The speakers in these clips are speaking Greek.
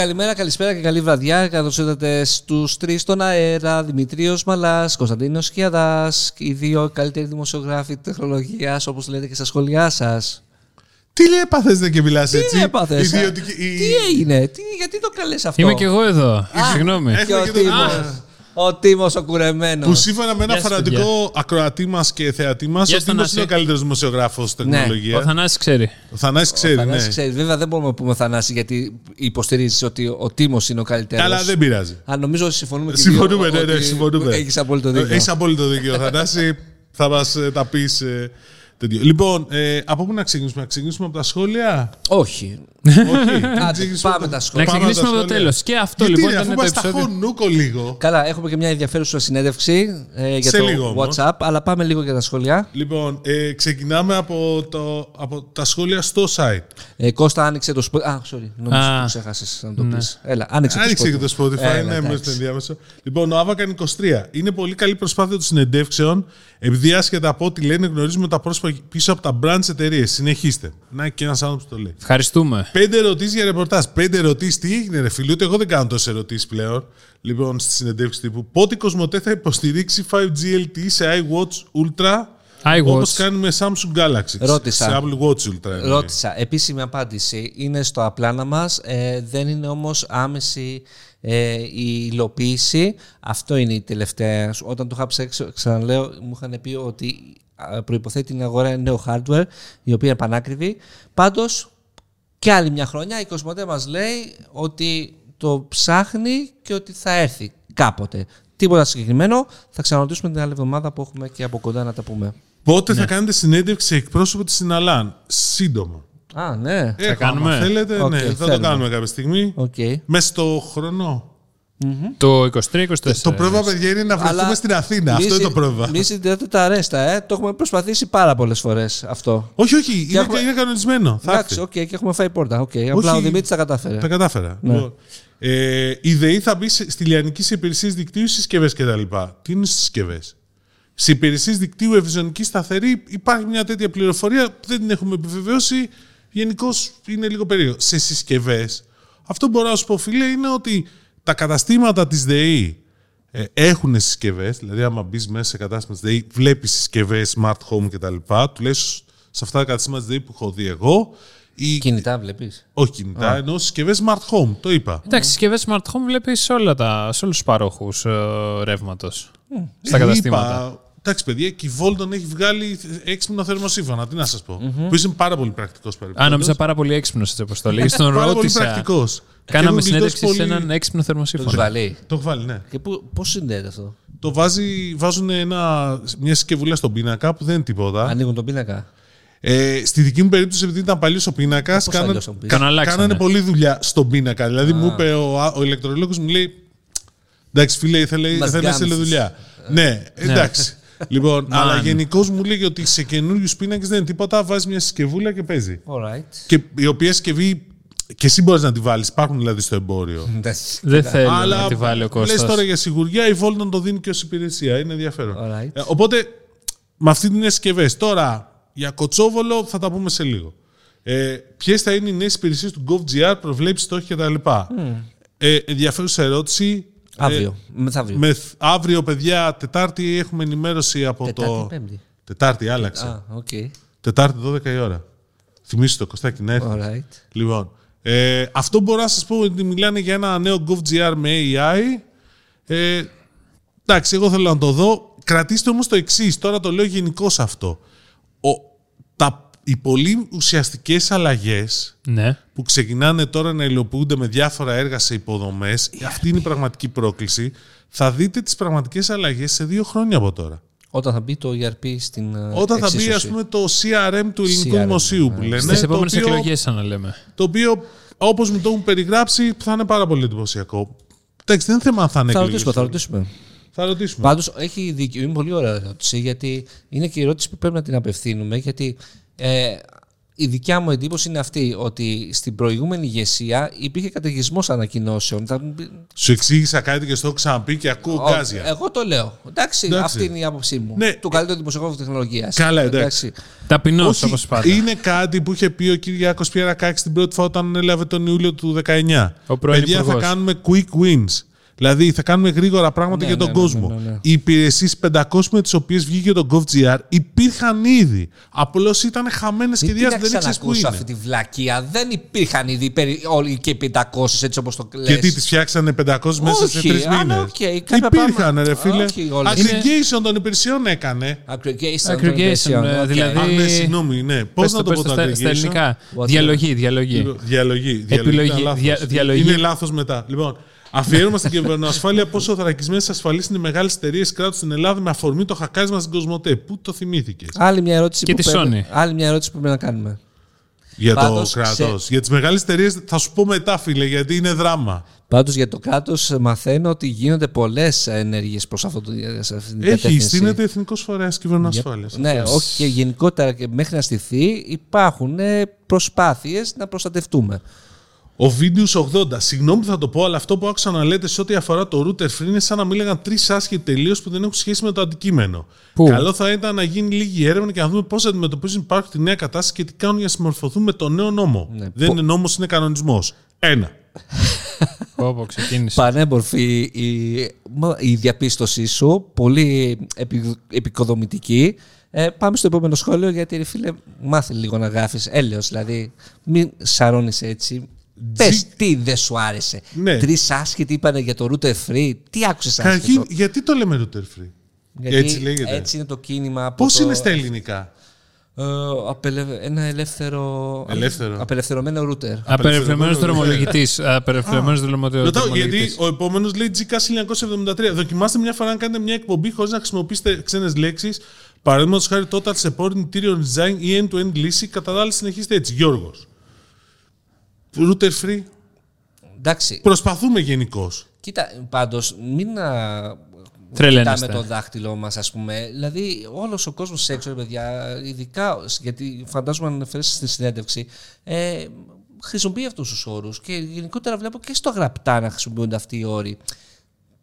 καλημέρα, καλησπέρα και καλή βραδιά. Καλώς ήρθατε στους τρεις στον αέρα. Δημητρίο Μαλάς, Κωνσταντίνος Κιαδά, οι δύο καλύτεροι δημοσιογράφοι τεχνολογίας, όπως λέτε και στα σχόλιά σας. Τι λέει έπαθες και μιλάς έτσι; Τι έπαθες, Ιδιωτική- ε; η- Τι έγινε, τι, γιατί το καλές αυτό; Είμαι και εγώ εδώ. Συγγνώμη. Έχουμε Και ο και το- Τίμος. Ο Τίμος ο κουρεμένος. Που σύμφωνα με ένα Γεια σας, φανατικό ακροατή μας και θεατή μας, Γεια ο σου, Τίμος Θανάση. είναι ο καλύτερος δημοσιογράφος στην τεχνολογία. Ο Θανάσης ξέρει. Ο Θανάσης ξέρει, Θανάσης ναι. ξέρει. Βέβαια δεν μπορούμε να πούμε Θανάση γιατί υποστηρίζεις ότι ο Τίμος είναι ο καλύτερος. Καλά, δεν πειράζει. Α, νομίζω ότι συμφωνούμε και οι Συμφωνούμε, δύο ναι, ναι, ότι συμφωνούμε. Έχεις απόλυτο δίκιο. Έχεις απόλυτο δίκιο. Θανάση, θα μας τα πεις. τέτοιο. Λοιπόν, ε, από πού να ξεκινήσουμε, να ξεκινήσουμε από τα σχόλια; Όχι. Όχι. Άντε, ξεκινήσουμε πάμε από- τα σχόλια. Να Πάμε ξεκινήσουμε τα από το σχόλια. τέλος. Και αυτό Γιατί, λοιπόν ρε, ήταν αφού το μας τα επεισόδιο. χωνούκο λίγο. Καλά, έχουμε και μια ενδιαφέρουσα συνέντευξη ε, για Σε το λίγο όμως. WhatsApp, αλλά πάμε λίγο για τα σχόλια. Λοιπόν, ε, ξεκινάμε από, το, από τα σχόλια στο site. Ε, Κώστα άνοιξε το Spotify. Α, sorry, νομίζω Α. που ξέχασες να το πεις. Έλα, άνοιξε, Άνοιξε και το Spotify, Έλα, ναι, μέσα εντάξει. στο ενδιάμεσο. Λοιπόν, ο Άβακαν 23. Είναι πολύ καλή προσπάθεια των συνεντεύξεων, επειδή άσχετα από ό,τι λένε, γνωρίζουμε τα πρόσωπα πίσω από τα brands εταιρείες. Συνεχίστε. Να και ένας άνθρωπος που το λέει. Ευχαριστούμε. Πέντε ερωτήσεις για ρεπορτάζ. Πέντε ερωτήσεις. Τι έγινε, ρε φίλοι, ούτε εγώ δεν κάνω τόσες ερωτήσεις πλέον. Λοιπόν, στη συνεντεύξη τύπου. Πότε η Κοσμοτέ θα υποστηρίξει 5G LTE σε iWatch Ultra iWatch. όπως κάνει με Samsung Galaxy. Ρώτησα. Σε Apple Watch Ultra. εννοεί. Ρώτησα. Επίσημη απάντηση. Είναι στο απλάνα μας. Ε, δεν είναι όμως άμεση ε, η υλοποίηση. Αυτό είναι η τελευταία. Όταν το είχα ψάξει, ξαναλέω, μου είχαν πει ότι α, προϋποθέτει την αγορά νέο hardware, η οποία είναι πανάκριβη. Πάντως, και άλλη μια χρονιά η Κοσμοτέ μας λέει ότι το ψάχνει και ότι θα έρθει κάποτε. Τίποτα συγκεκριμένο. Θα ξαναρωτήσουμε την άλλη εβδομάδα που έχουμε και από κοντά να τα πούμε. Πότε θα κάνετε συνέντευξη σε εκπρόσωπο της Συναλάν. Σύντομα. Α, ναι. Έχω, κάνουμε. άμα θέλετε, Οκ, ναι, θα το θέλουμε. κάνουμε κάποια στιγμή. Οκ. Μέσα στο χρόνο. Το 23-24. Το πρόβλημα, παιδιά, είναι να βρεθούμε στην Αθήνα. Αυτό είναι το πρόβλημα. Μη συνδέετε τα αρέστα, ε. Το έχουμε προσπαθήσει πάρα πολλές φορές αυτό. Όχι, όχι, είναι, έχουμε- είναι κανονισμένο. Θα Εντάξει, έρθει. οκ, και έχουμε φάει πόρτα. οκ. Απλά ο Δημήτρης τα κατάφερε. Τα κατάφερα. Λοιπόν, ε, η ΔΕΗ θα μπει σε- στη λιανική σε υπηρεσίες δικτύου, συσκευές κτλ. Τι είναι συσκευές; Σε υπηρεσίες δικτύου ευρυζωνική σταθερή υπάρχει μια τέτοια πληροφορία που δεν την έχουμε επιβεβαιώσει. Γενικώς είναι λίγο περίεργο. Σε συσκευές, αυτό που μπορώ να σου πω, φίλε, είναι ότι τα καταστήματα της ΔΕΗ ε, έχουν συσκευές. Δηλαδή, άμα μπεις μέσα σε κατάστημα της ΔΕΗ, βλέπεις συσκευές, smart home κτλ. Τουλάχιστον σε αυτά τα καταστήματα της ΔΕΗ που έχω δει εγώ. Η... Κινητά βλέπεις. Όχι κινητά, ενώ συσκευές smart home. Το είπα. Εντάξει, συσκευές smart home βλέπεις σε, όλα τα- σε όλους τους παρόχους ε, ρεύματος. Στα Ε, καταστήματα. Είπα, εντάξει, παιδιά, και η Volton έχει βγάλει έξυπνο θερμοσύφωνα. Τι να σας πω. Που είναι πάρα πολύ πρακτικός Α, νόμιζα πάρα πολύ έξυπνος έτσι όπως το λέει. Τον Πάρα πολύ ρώτησα. πρακτικός. Κάναμε συνέντευξη σε έναν έξυπνο Το θερμοσύφωνα. βαλεί. Το έχω βάλει, ναι. Και πώς συνδέεται αυτό; Το βάζει, βάζουν ένα, μια συσκευούλα στον πίνακα που δεν είναι τίποτα. Ανοίγουν τον πίνακα. Ε, στη δική μου περίπτωση, επειδή ήταν παλιός ο πίνακας, Πώς κάνανε, αλλιώς τον πεις; Τον αλλάξανε. κάνανε πολλή δουλειά στον πίνακα. Δηλαδή, μου είπε ο, ο ηλεκτρολόγος, μου λέει. Εντάξει, φίλε, ήθελε, Μας ήθελε να στείλει γάμισες. δουλειά. ναι, εντάξει. λοιπόν, Man. αλλά γενικώς μου λέει ότι σε καινούριους πίνακες δεν είναι τίποτα. Βάζει μια συσκευούλα και παίζει. Alright. Και η οποία συσκευή και εσύ μπορείς να τη βάλεις. Υπάρχουν δηλαδή στο εμπόριο. Εντάξει. Δεν θέλει Αλλά να τη βάλει ο λες Κώστας. τώρα για σιγουριά, η Volton το δίνει και ως υπηρεσία. Είναι ενδιαφέρον. Alright. Ε, οπότε, με αυτή την νέε συσκευές. Τώρα, για Κωτσόβολο θα τα πούμε σε λίγο. Ε, Ποιες θα είναι οι νέες υπηρεσίες του gov.gr, προβλέψεις, στόχοι κτλ. Ε, ενδιαφέρουσα ερώτηση. Αύριο. Μεθαύριο. Ε, με, αύριο, παιδιά, Τετάρτη έχουμε ενημέρωση από Τετάρτη, το. Πέμπτη. Τετάρτη, άλλαξε. Α, οκ. Τετάρτη, 12 η ώρα. Θυμήσου το Κωστάκι να έρθεις. Alright. Λοιπόν, ε, αυτό μπορώ να σας πω ότι μιλάνε για ένα νέο gov.gr με AI. Ε, εντάξει, εγώ θέλω να το δω. Κρατήστε όμως το εξής. τώρα το λέω γενικώς αυτό. Ο, τα, οι πολύ ουσιαστικές αλλαγές Ναι. που ξεκινάνε τώρα να υλοποιούνται με διάφορα έργα σε υποδομές, αυτή είναι η πραγματική πρόκληση, θα δείτε τις πραγματικές αλλαγές σε δύο χρόνια από τώρα. Όταν θα μπει το ERP στην. ε, Όταν θα μπει εξίσωση. ας πούμε το CRM του ελληνικού CRM, δημοσίου ναι. που λένε, Στις το επόμενες οποίο- εκλογές, σαν να λέμε. το οποίο, όπως μου το έχουν περιγράψει, θα είναι πάρα πολύ εντυπωσιακό. Εντάξει, δεν είναι θέμα αν θα είναι Θα εκλογές. ρωτήσουμε, θα ρωτήσουμε. Θα ρωτήσουμε. Πάντως έχει δίκιο. Είναι πολύ ωραία ερώτηση γιατί είναι και η ερώτηση που πρέπει να την απευθύνουμε. Γιατί ε, η δικιά μου εντύπωση είναι αυτή, ότι στην προηγούμενη ηγεσία υπήρχε καταιγισμός ανακοινώσεων. Θα μου πει- Σου εξήγησα κάτι και στο έχω ξαναπεί και ακούω Ο- γκάζια. Εγώ το λέω. Εντάξει, Εντάξει. αυτή είναι η άποψή μου. Ναι. Του καλύτερου δημοσιογράφου τεχνολογίας. Καλά, εντάξει. Ταπεινός Όχι, όπως πάντα. είναι κάτι που είχε πει ο Κυριάκος Πιερακάκης την πρώτη φορά όταν ανέλαβε τον Ιούλιο του 19. Ο πρώην Παιδιά, θα υπουργός. κάνουμε quick wins. Δηλαδή θα κάνουμε γρήγορα πράγματα Ναι, για τον ναι, ναι, κόσμο. ναι, ναι, ναι. Οι υπηρεσίες 500 με τις οποίες βγήκε το gov.gr υπήρχαν ήδη. Απλώς ήταν χαμένες και Μην την διάστημα, δεν ήξερες που ξανακούσω είναι. αυτή τη βλακεία. Δεν υπήρχαν ήδη περι- όλοι και οι 500 έτσι όπως το λες. Γιατί τις φτιάξανε 500 μέσα σε Όχι, τρεις αλλά μήνες. οκ, κάποια Υπήρχαν, πράγματα- ρε φίλε. Όχι όλες. Aggregation των υπηρεσιών έκανε. Aggregation. των Aggregation, υπηρεσιών, ε, οκ. δηλαδή- Α, ναι, συγγνώμη, ναι. Πώς Πες να το πες πω το στα, στα aggregation; ελληνικά. What Διαλογή, διαλογή. Διαλογή. διαλογή Επιλογή, ήταν λάθος. δια- διαλογή. Είναι λάθος μετά. Λοιπόν, αφιέρωμα στην κυβερνοασφάλεια πόσο θωρακισμένες ασφαλείς είναι οι μεγάλες εταιρείες κράτους στην Ελλάδα με αφορμή το χακάρισμα στην Κοσμοτέ. Πού το θυμήθηκες; Άλλη μια ερώτηση Και που τη πρέπει- Sony. Άλλη μια ερώτηση που πρέπει να κάνουμε. Για Πάντως, το κράτος. Για τις μεγάλες εταιρείες θα σου πω μετά, φίλε, γιατί είναι δράμα. Πάντως για το κράτος μαθαίνω ότι γίνονται πολλές ενέργειες προς αυτό το σε αυτή την Έχει, κατεύθυνση. στείνεται εθνικός φορέας κυβερνοασφάλειας. Ναι, όχι και γενικότερα και μέχρι να στηθεί υπάρχουν προσπάθειες να προστατευτούμε. Ο Βίντεο 80. Συγγνώμη που θα το πω, αλλά αυτό που άκουσα να λέτε σε ό,τι αφορά το router free είναι σαν να μίλαγαν τρεις άσχετοι τελείως που δεν έχουν σχέση με το αντικείμενο. Πού; Καλό θα ήταν να γίνει λίγη έρευνα και να δούμε πώς αντιμετωπίζουν υπάρχουν τη νέα κατάσταση και τι κάνουν για να συμμορφωθούν με το νέο νόμο. Ναι. Δεν είναι νόμος, είναι κανονισμός. Ένα. Πω, πω, ξεκίνησε. Πανέμορφη η, μα- η διαπίστωσή σου, πολύ επι, επικοδομητική. Ε, πάμε στο επόμενο σχόλιο γιατί ρε φίλε μάθε λίγο να γράφεις έλεος δηλαδή μην σαρώνεις έτσι Πες τι δεν σου άρεσε; Ναι. Τρεις άσχετοι είπανε για το router free Τι άκουσες Καταρχήν, άσχετο; γιατί το λέμε router free; Γιατί έτσι λέγεται. έτσι είναι το κίνημα από Πώς το- είναι στα ελληνικά; Ε, απελε- ένα ελεύθερο, Ελεύθερο. απελευθερωμένο router. Απερευρωμένο δρομολογητή. Απερευρωμένο Ρωτάω, γιατί δρομολογητή. ο επόμενος λέει GK 1973. Δοκιμάστε μια φορά να κάνετε μια εκπομπή χωρίς να χρησιμοποιήσετε ξένες λέξεις. Παραδείγματος χάρη total support, interior design ή end-to-end λύση. Κατά άλλα, συνεχίστε έτσι. Γιώργος. Router free. Εντάξει, Προσπαθούμε γενικώ. κοίτα, πάντως μην α, Τρελαίνεστε. κοιτάμε το δάχτυλό μας ας πούμε. Δηλαδή όλος ο κόσμος έξω, ρε παιδιά, ειδικά γιατί φαντάζομαι να αναφέρεσαι στη συνέντευξη, ε, χρησιμοποιεί αυτούς τους όρους και γενικότερα βλέπω και στο γραπτά να χρησιμοποιούνται αυτοί οι όροι.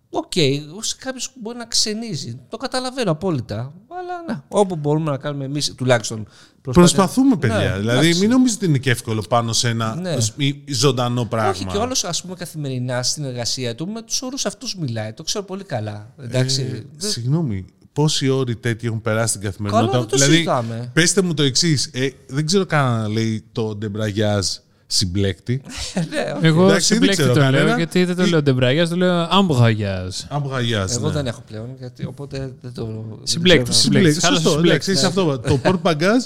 Οκ, σε κάποιος μπορεί να ξενίζει. Το καταλαβαίνω απόλυτα. Αλλά ναι, όπου μπορούμε να κάνουμε εμείς τουλάχιστον. προσπάθεια- Προσπαθούμε, παιδιά. Ναι, δηλαδή, εντάξει. μην νομίζετε ότι είναι και εύκολο πάνω σε ένα Ναι. σ- μη- ζωντανό πράγμα. Όχι και όλος ας πούμε καθημερινά στην εργασία του με τους όρους αυτούς μιλάει. Το ξέρω πολύ καλά. Εντάξει. Ε, Δεν- Συγγνώμη, πόσοι όροι τέτοιοι έχουν περάσει στην καθημερινότητα; Καλά, δεν το δηλαδή, συζητάμε. πέστε μου το εξής. Ε, δεν ξέρω καν να λέει το ντεμπραγιάζ συμπλέκτη. Ναι, οκ. Εγώ Εντάξει, δεν συμπλέκτη ξέρω το λέω, κανένα. γιατί δεν το Ή- λέω ντεμπραγιάζ, το λέω αμπραγιάζ. Αμπραγιάζ. Εγώ ναι. δεν έχω πλέον, γιατί, οπότε δεν το. Συμπλέκτη, δεν ξέρω. συμπλέκτη. Συμπλέκτη. Άλλος Σωστό, συμπλέκτης. εντάξει, είσαι αυτό. Το πορπαγκάζ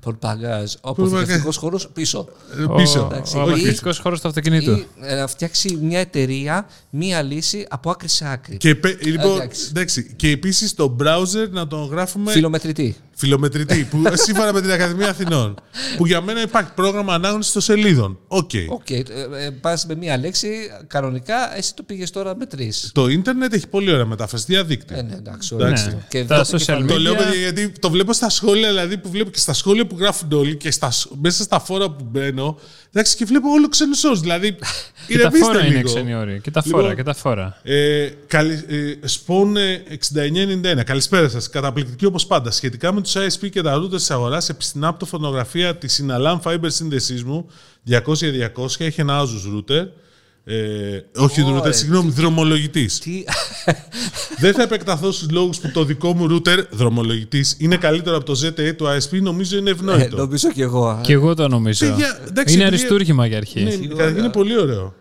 Πορπαγκάζ. Ο Πορπαγκάζ. αποθηκευτικό χώρος πίσω. ε, πίσω. εντάξει. Ο Ή- αποθηκευτικό χώρος του αυτοκινήτου. Ή ε, να φτιάξει μια εταιρεία, μια λύση από άκρη σε άκρη. Και, πε- λοιπόν, Εντάξει. εντάξει, και επίσης το browser να τον γράφουμε Φιλομετρητή. Φιλομετρητή, που σύμφωνα με την Ακαδημία Αθηνών. που για μένα υπάρχει πρόγραμμα ανάγνωσης των σελίδων. ΟΚ. ΟΚ. ε, ε, Πας με μια λέξη, κανονικά εσύ το πήγες τώρα με τρεις. Το ίντερνετ έχει πολύ ωραία μετάφραση, διαδίκτυο. Ε, ναι, εντάξει. Εντάξει. ωραία. Και Τα δώσε social κεφαλαίο. Το media. λέω παιδιά, γιατί το βλέπω στα σχόλια, δηλαδή που βλέπω και στα σχόλια που γράφουν όλοι και στα, μέσα στα φόρα που μπαίνω. Εντάξει, και βλέπω όλο ξένους όρους. Δηλαδή, Και τα ηρεμήστε φόρα είναι λίγο. ξένοι όροι. Και τα Λοιπόν, φόρα, και τα φόρα. Ε, καλη, ε, Spawn ε, 6991. Καλησπέρα σας. Καταπληκτική όπως πάντα. Σχετικά με τους ISP και τα router της αγοράς, επισυνάπτω φωτογραφία της Synalam Fiber σύνδεσή μου 200-200. Έχει ένα Asus router. Ε, όχι Ωραία, router, συγγνώμη, δρομολογητής. Τι. Δεν θα επεκταθώ στους λόγους που το δικό μου router δρομολογητής είναι καλύτερο από το ZTE του ISP. Νομίζω είναι Ε, ευνόητο. νομίζω κι εγώ. Και εγώ το νομίζω. Παιδιά, εντάξει, Είναι επειδή- αριστούργημα για αρχή. Ναι, καταρχήν είναι πολύ ωραίο.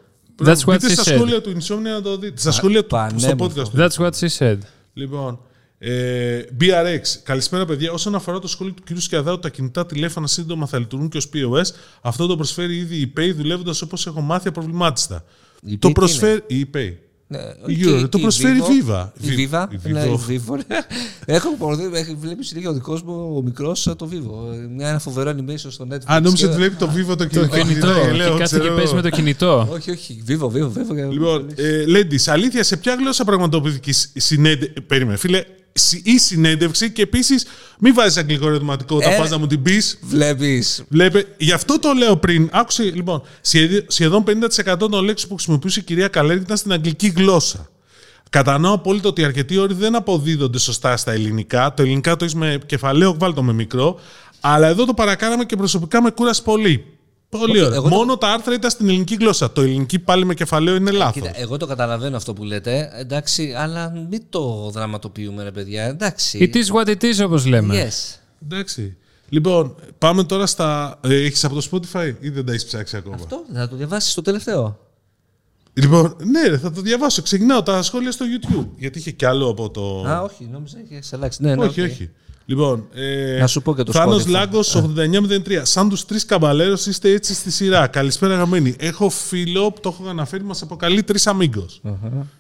That's what Μπείτε she στα said. σχόλια του Insomnia να το δείτε. Στα σχόλια του στο πανέμορφο. podcast του. That's what she said. Λοιπόν, ε, BRX. Καλησπέρα, παιδιά. Όσον αφορά το σχόλιο του κ. Σκιαδάου, τα κινητά τηλέφωνα σύντομα θα λειτουργούν και ως POS. Αυτό το προσφέρει ήδη η ePay δουλεύοντας όπως έχω μάθει απροβλημάτιστα. Η το ePay τι προσφέρει. Η ePay. Ναι, Η και- Euro, και το η προσφέρει Vivo. Viva. Η Viva. Η Ναι, Vivo. η Vivo. ναι. Έχω παροδεί, έχει βλέπεις συνέχεια ο δικός μου ο μικρός το Vivo. Μια ένα φοβερό animation στο Netflix. Α, νόμιζα Και- ότι βλέπει το Vivo το Το κινητό. κινητό. Ναι, λέω, Και κάθεται και ξέρω. παίζει με το κινητό. Όχι, όχι. Vivo, Vivo, Vivo. Λοιπόν, ε, Ladies, αλήθεια, σε ποια γλώσσα πραγματοποιήθηκε η συνέντευξη; Περίμενε, φίλε, συ- ή συνέντευξη και επίσης μην βάζεις αγγλικό ερωτηματικό όταν Ε. πας να μου την πεις. Βλέπεις. Βλέπε, γι' αυτό το λέω πριν. Άκουσε, λοιπόν, σχεδι- σχεδόν 50% των λέξεων που χρησιμοποιούσε η κυρία Καλέρη ήταν στην αγγλική γλώσσα. Κατανοώ απόλυτα ότι αρκετοί όροι δεν αποδίδονται σωστά στα ελληνικά. Το ελληνικά το έχεις με κεφαλαίο, βάλ το με μικρό. Αλλά εδώ το παρακάναμε και προσωπικά με κούρασε πολύ. Πολύ Όχι, ωραία. εγώ το- Μόνο τα άρθρα ήταν στην ελληνική γλώσσα. Το ελληνική πάλι με κεφαλαίο είναι λάθος. Κοίτα, εγώ το καταλαβαίνω αυτό που λέτε. Εντάξει, αλλά μην το δραματοποιούμε, ρε παιδιά. Εντάξει. It is what it is, όπως λέμε. Yes. Εντάξει. Λοιπόν, πάμε τώρα στα. Ε, έχεις από το Spotify ή δεν τα έχεις ψάξει ακόμα; Αυτό θα το διαβάσεις στο τελευταίο. Λοιπόν, ναι, ρε, θα το διαβάσω. Ξεκινάω τα σχόλια στο YouTube. Γιατί είχε κι άλλο από το. Α, όχι, νόμιζα είχε αλλάξει. Ναι, ναι, όχι, οκ. όχι. Λοιπόν, ε, Να σου πω και το Θάνος Spotify. Λάγκος 8903. Σαν τους τρεις caballeros είστε έτσι στη σειρά. Καλησπέρα αγαπημένοι. Έχω φίλο που το έχω αναφέρει, μας αποκαλεί τρεις amigos.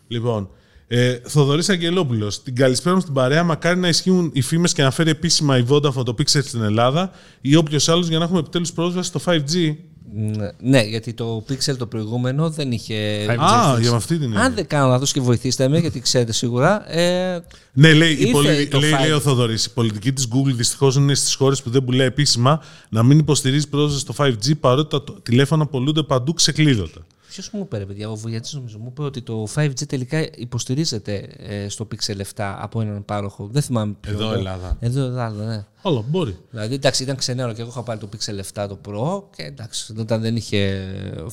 Λοιπόν, ε, Θοδωρής Αγγελόπουλος. Την καλησπέρα μου στην παρέα. Μακάρι να ισχύουν οι φήμες και να φέρει επίσημα η Vodafone το Pixel στην Ελλάδα ή όποιος άλλος για να έχουμε επιτέλους πρόσβαση στο 5G. Ναι, Ναι, γιατί το Pixel το προηγούμενο δεν είχε. 5G. Α, για αυτή την έννοια. Αν δεν κάνω λάθος και βοηθήστε με, γιατί ξέρετε σίγουρα. Ε, Ναι, λέει, η Ήρθε πολι... το λέει, five. λέει ο Θοδωρής. Η πολιτική της Google δυστυχώς είναι στις χώρες που δεν πουλάει επίσημα να μην υποστηρίζει πρόσβαση στο 5G παρότι τα το- τηλέφωνα πολλούνται παντού ξεκλείδωτα. Ποιος μου είπε, ρε παιδιά, ο Βουλιατής νομίζω μου είπε ότι το 5G τελικά υποστηρίζεται ε, στο Pixel 7 από έναν πάροχο. Δεν θυμάμαι ποιο. Εδώ, Ελλάδα. Εδώ Ελλάδα, ναι. Όλο, μπορεί. Δηλαδή, εντάξει, ήταν ξενέρο και εγώ είχα πάρει το Pixel 7 το Pro και εντάξει, όταν δεν είχε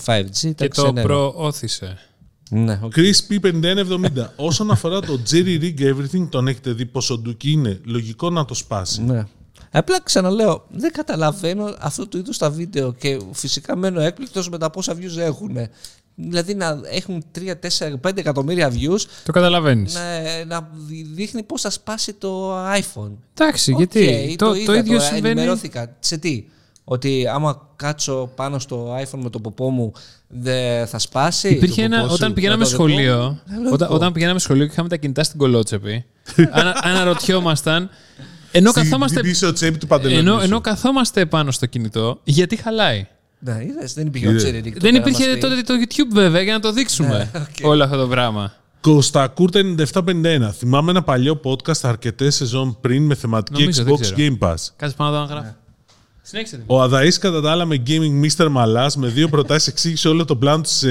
5G ήταν Και το ξενέρο. προώθησε. Ναι, οκ. Chris P5170. Όσον αφορά το Jerry Rig Everything, τον έχετε δει πόσο ντούκι είναι. Λογικό να το σπάσει. Ναι. Απλά ξαναλέω, δεν καταλαβαίνω αυτού του είδους τα βίντεο και φυσικά μένω έκπληκτος με τα πόσα views έχουν. Δηλαδή να έχουν 3, 4, 5 εκατομμύρια views Το καταλαβαίνεις. να, να δείχνει πώς θα σπάσει το iPhone. Εντάξει, Οκ, γιατί το, το, είδα ίδιο τώρα, συμβαίνει. Ενημερώθηκα. Σε τι, ότι άμα κάτσω πάνω στο iPhone με το ποπό μου δεν θα σπάσει. Υπήρχε το ένα, ποπό σου, όταν πηγαίναμε να το δικό μου. σχολείο, Λογικό. όταν, όταν πηγαίναμε σχολείο και είχαμε τα κινητά στην κωλότσεπη, ανα, αναρωτιόμασταν, ενώ καθόμαστε, Στην πίσω τσέπη του παντελόνι. ενώ, σου. ενώ καθόμαστε πάνω στο κινητό, γιατί χαλάει; Ναι, είδες, δεν υπήρχε ο Είδες. Jerry Rig Δεν να υπήρχε μας πει. τότε το YouTube βέβαια για να το δείξουμε Ναι, οκ. όλο αυτό το πράγμα. Κωστακούρτα 9751. Θυμάμαι ένα παλιό podcast αρκετές σεζόν πριν με θεματική Νομίζω, δεν Xbox ξέρω. Game Pass. Κάτσε πάνω να το γράφω. Συνέχισε. Ο Αδαή, κατά τα άλλα, με Gaming Mr. Malas, με δύο προτάσεις εξήγησε όλο το πλάνο της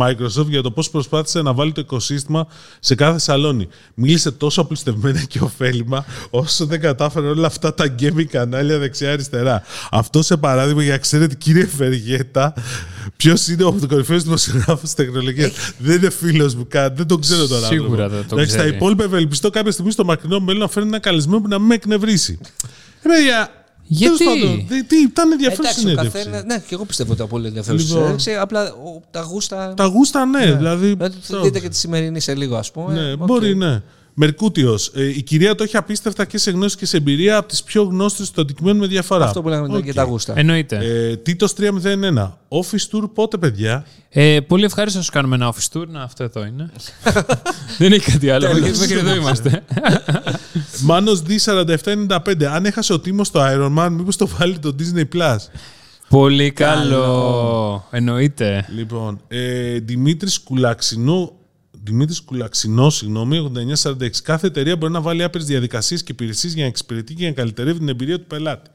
Microsoft για το πώς προσπάθησε να βάλει το οικοσύστημα σε κάθε σαλόνι. Μίλησε τόσο απλουστευμένα και ωφέλιμα, όσο δεν κατάφερε όλα αυτά τα gaming κανάλια δεξιά-αριστερά. Αυτό σε παράδειγμα, για να ξέρετε, κύριε Φεργέτα, ποιος είναι ο κορυφαίος δημοσιογράφος της τεχνολογίας. δεν είναι φίλος μου καν, δεν τον ξέρω τώρα. Σίγουρα δεν τον Εντάξει, τα ξέρει. υπόλοιπα ευελπιστώ κάποια στιγμή στο μακρινό μέλλον να φέρνει ένα καλεσμένο που να με εκνευρίσει. Ε, παιδιά, Γιατί; τέλος πάντων, δε- τι, ήταν ενδιαφέρουσα Εντάξει, ο συνέντευξη. καθένα. Ναι, και εγώ πιστεύω ότι ήταν πολύ ενδιαφέρουσα Λοιπόν. συνέντευξη. Απλά ο, τα γούστα. Τα γούστα, ναι, δηλαδή. Δηλαδή, θα δείτε και τη σημερινή σε λίγο, ας πούμε. Ναι, Οκ. μπορεί, ναι. Μερκούτιο. Ε, η κυρία το έχει απίστευτα και σε γνώση και σε εμπειρία από τις πιο γνώστριες των αντικειμένων με διαφορά. Αυτό που λέγαμε Οκ. και τα γούστα. Εννοείται. Ε, Τίτο 301. Office tour πότε, παιδιά; Ε, πολύ ευχάριστο να σου κάνουμε ένα office tour. Να, αυτό εδώ είναι. Δεν έχει κάτι άλλο. Τέλος. Μέχρι εδώ είμαστε. Μάνος D4795. Αν έχασε ο Τίμος το Iron Man, μήπως το βάλει το Disney Plus; πολύ καλό. Εννοείται. Λοιπόν, ε, Δημήτρης Κουλαξινού. Δημήτρης Κουλαξινό, συγγνώμη, 8946. Κάθε εταιρεία μπορεί να βάλει άπειρες διαδικασίες και υπηρεσίες για να εξυπηρετεί και να καλυτερεύει την εμπειρία του πελάτη.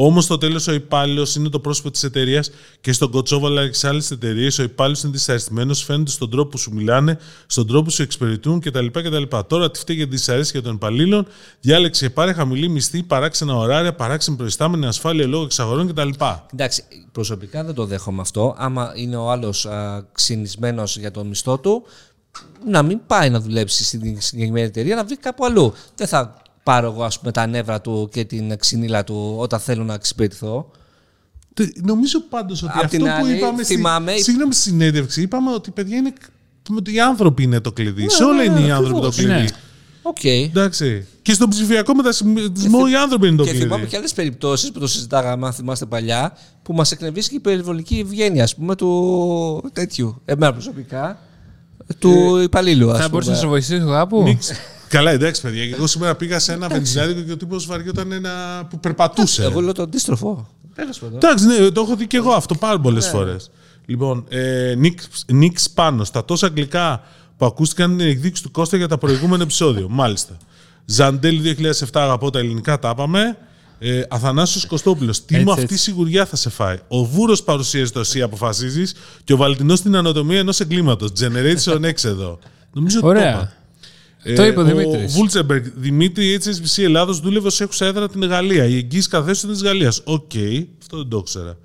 Όμως στο τέλος ο υπάλληλος είναι το πρόσωπο της εταιρείας και στον Κοτσόβαλα και σε άλλε εταιρείε ο υπάλληλος είναι δυσαρεστημένος, φαίνεται στον τρόπο που σου μιλάνε, στον τρόπο που σου εξυπηρετούν κτλ. κτλ. Τώρα τι φταίει για τη δυσαρέσκεια των υπαλλήλων, διάλεξε και πάρε χαμηλή μισθή, παράξενα ωράρια, παράξενη προϊστάμενη ασφάλεια λόγω εξαγορών κτλ. Εντάξει, προσωπικά δεν το δέχομαι αυτό. Άμα είναι ο άλλος ξυνισμένος για το μισθό του, να μην πάει να δουλέψει στην συγκεκριμένη εταιρεία, να βρει κάπου αλλού. Δεν θα πάρω εγώ ας πούμε, τα νεύρα του και την ξυνήλα του όταν θέλω να εξυπηρετηθώ. Τε- Νομίζω πάντως ότι Απ' αυτό την που άλλη, είπαμε θυμάμαι- στη, σύγχρονη συνέντευξη, είπαμε ότι παιδιά είναι. ότι οι άνθρωποι είναι το κλειδί. Σε ναι, όλα ναι, είναι οι ναι, άνθρωποι το ακριβώς. κλειδί. Ναι. Οκ. Εντάξει. Και στον ψηφιακό μετασχηματισμό οι άνθρωποι είναι το Και κλειδί. θυμάμαι και άλλες περιπτώσεις που το συζητάγαμε, αν θυμάστε παλιά, που μας εκνευρίσει και η υπερβολική ευγένεια, ας πούμε, του τέτοιου. Εμένα προσωπικά. Του υπαλλήλου, ας πούμε. Θα μπορούσα να σε βοηθήσω κάπου. Νίξ. Καλά, εντάξει, παιδιά. Και εγώ σήμερα πήγα σε ένα βενζινάδικο και ο τύπος βαριόταν ένα που περπατούσε. Εγώ λέω το αντίστροφο. Τέλος πάντων. Εντάξει, ναι, το έχω δει και εγώ αυτό πάρα πολλές φορές. Λοιπόν, ε, Νίξ πάνω. Στα τόσα αγγλικά που ακούστηκαν είναι η εκδίκηση του Κώστα για τα προηγούμενα επεισόδιο. Μάλιστα. Ζαντέλ 2007, αγαπώ τα ελληνικά, τα είπαμε. Ε, Αθανάσιος Κωστόπουλος, τι Έτσι, με αυτή έτσι. η σιγουριά θα σε φάει. Ο Βούρος παρουσίασε το εσύ αποφασίζεις και ο Βαλτινός την ανατομία ενός εγκλήματος. Generation X εδώ. Νομίζω ότι το Ωραία. Είπα. Το είπε ο ο Δημήτρης. Βούλτσεμπεργκ, Δημήτρη, HSBC Ελλάδος δούλευε ως έχουσα έδρα την Γαλλία. Η εγγύηση καθέσεων της Γαλλίας. Οκ, αυτό δεν το ήξερα.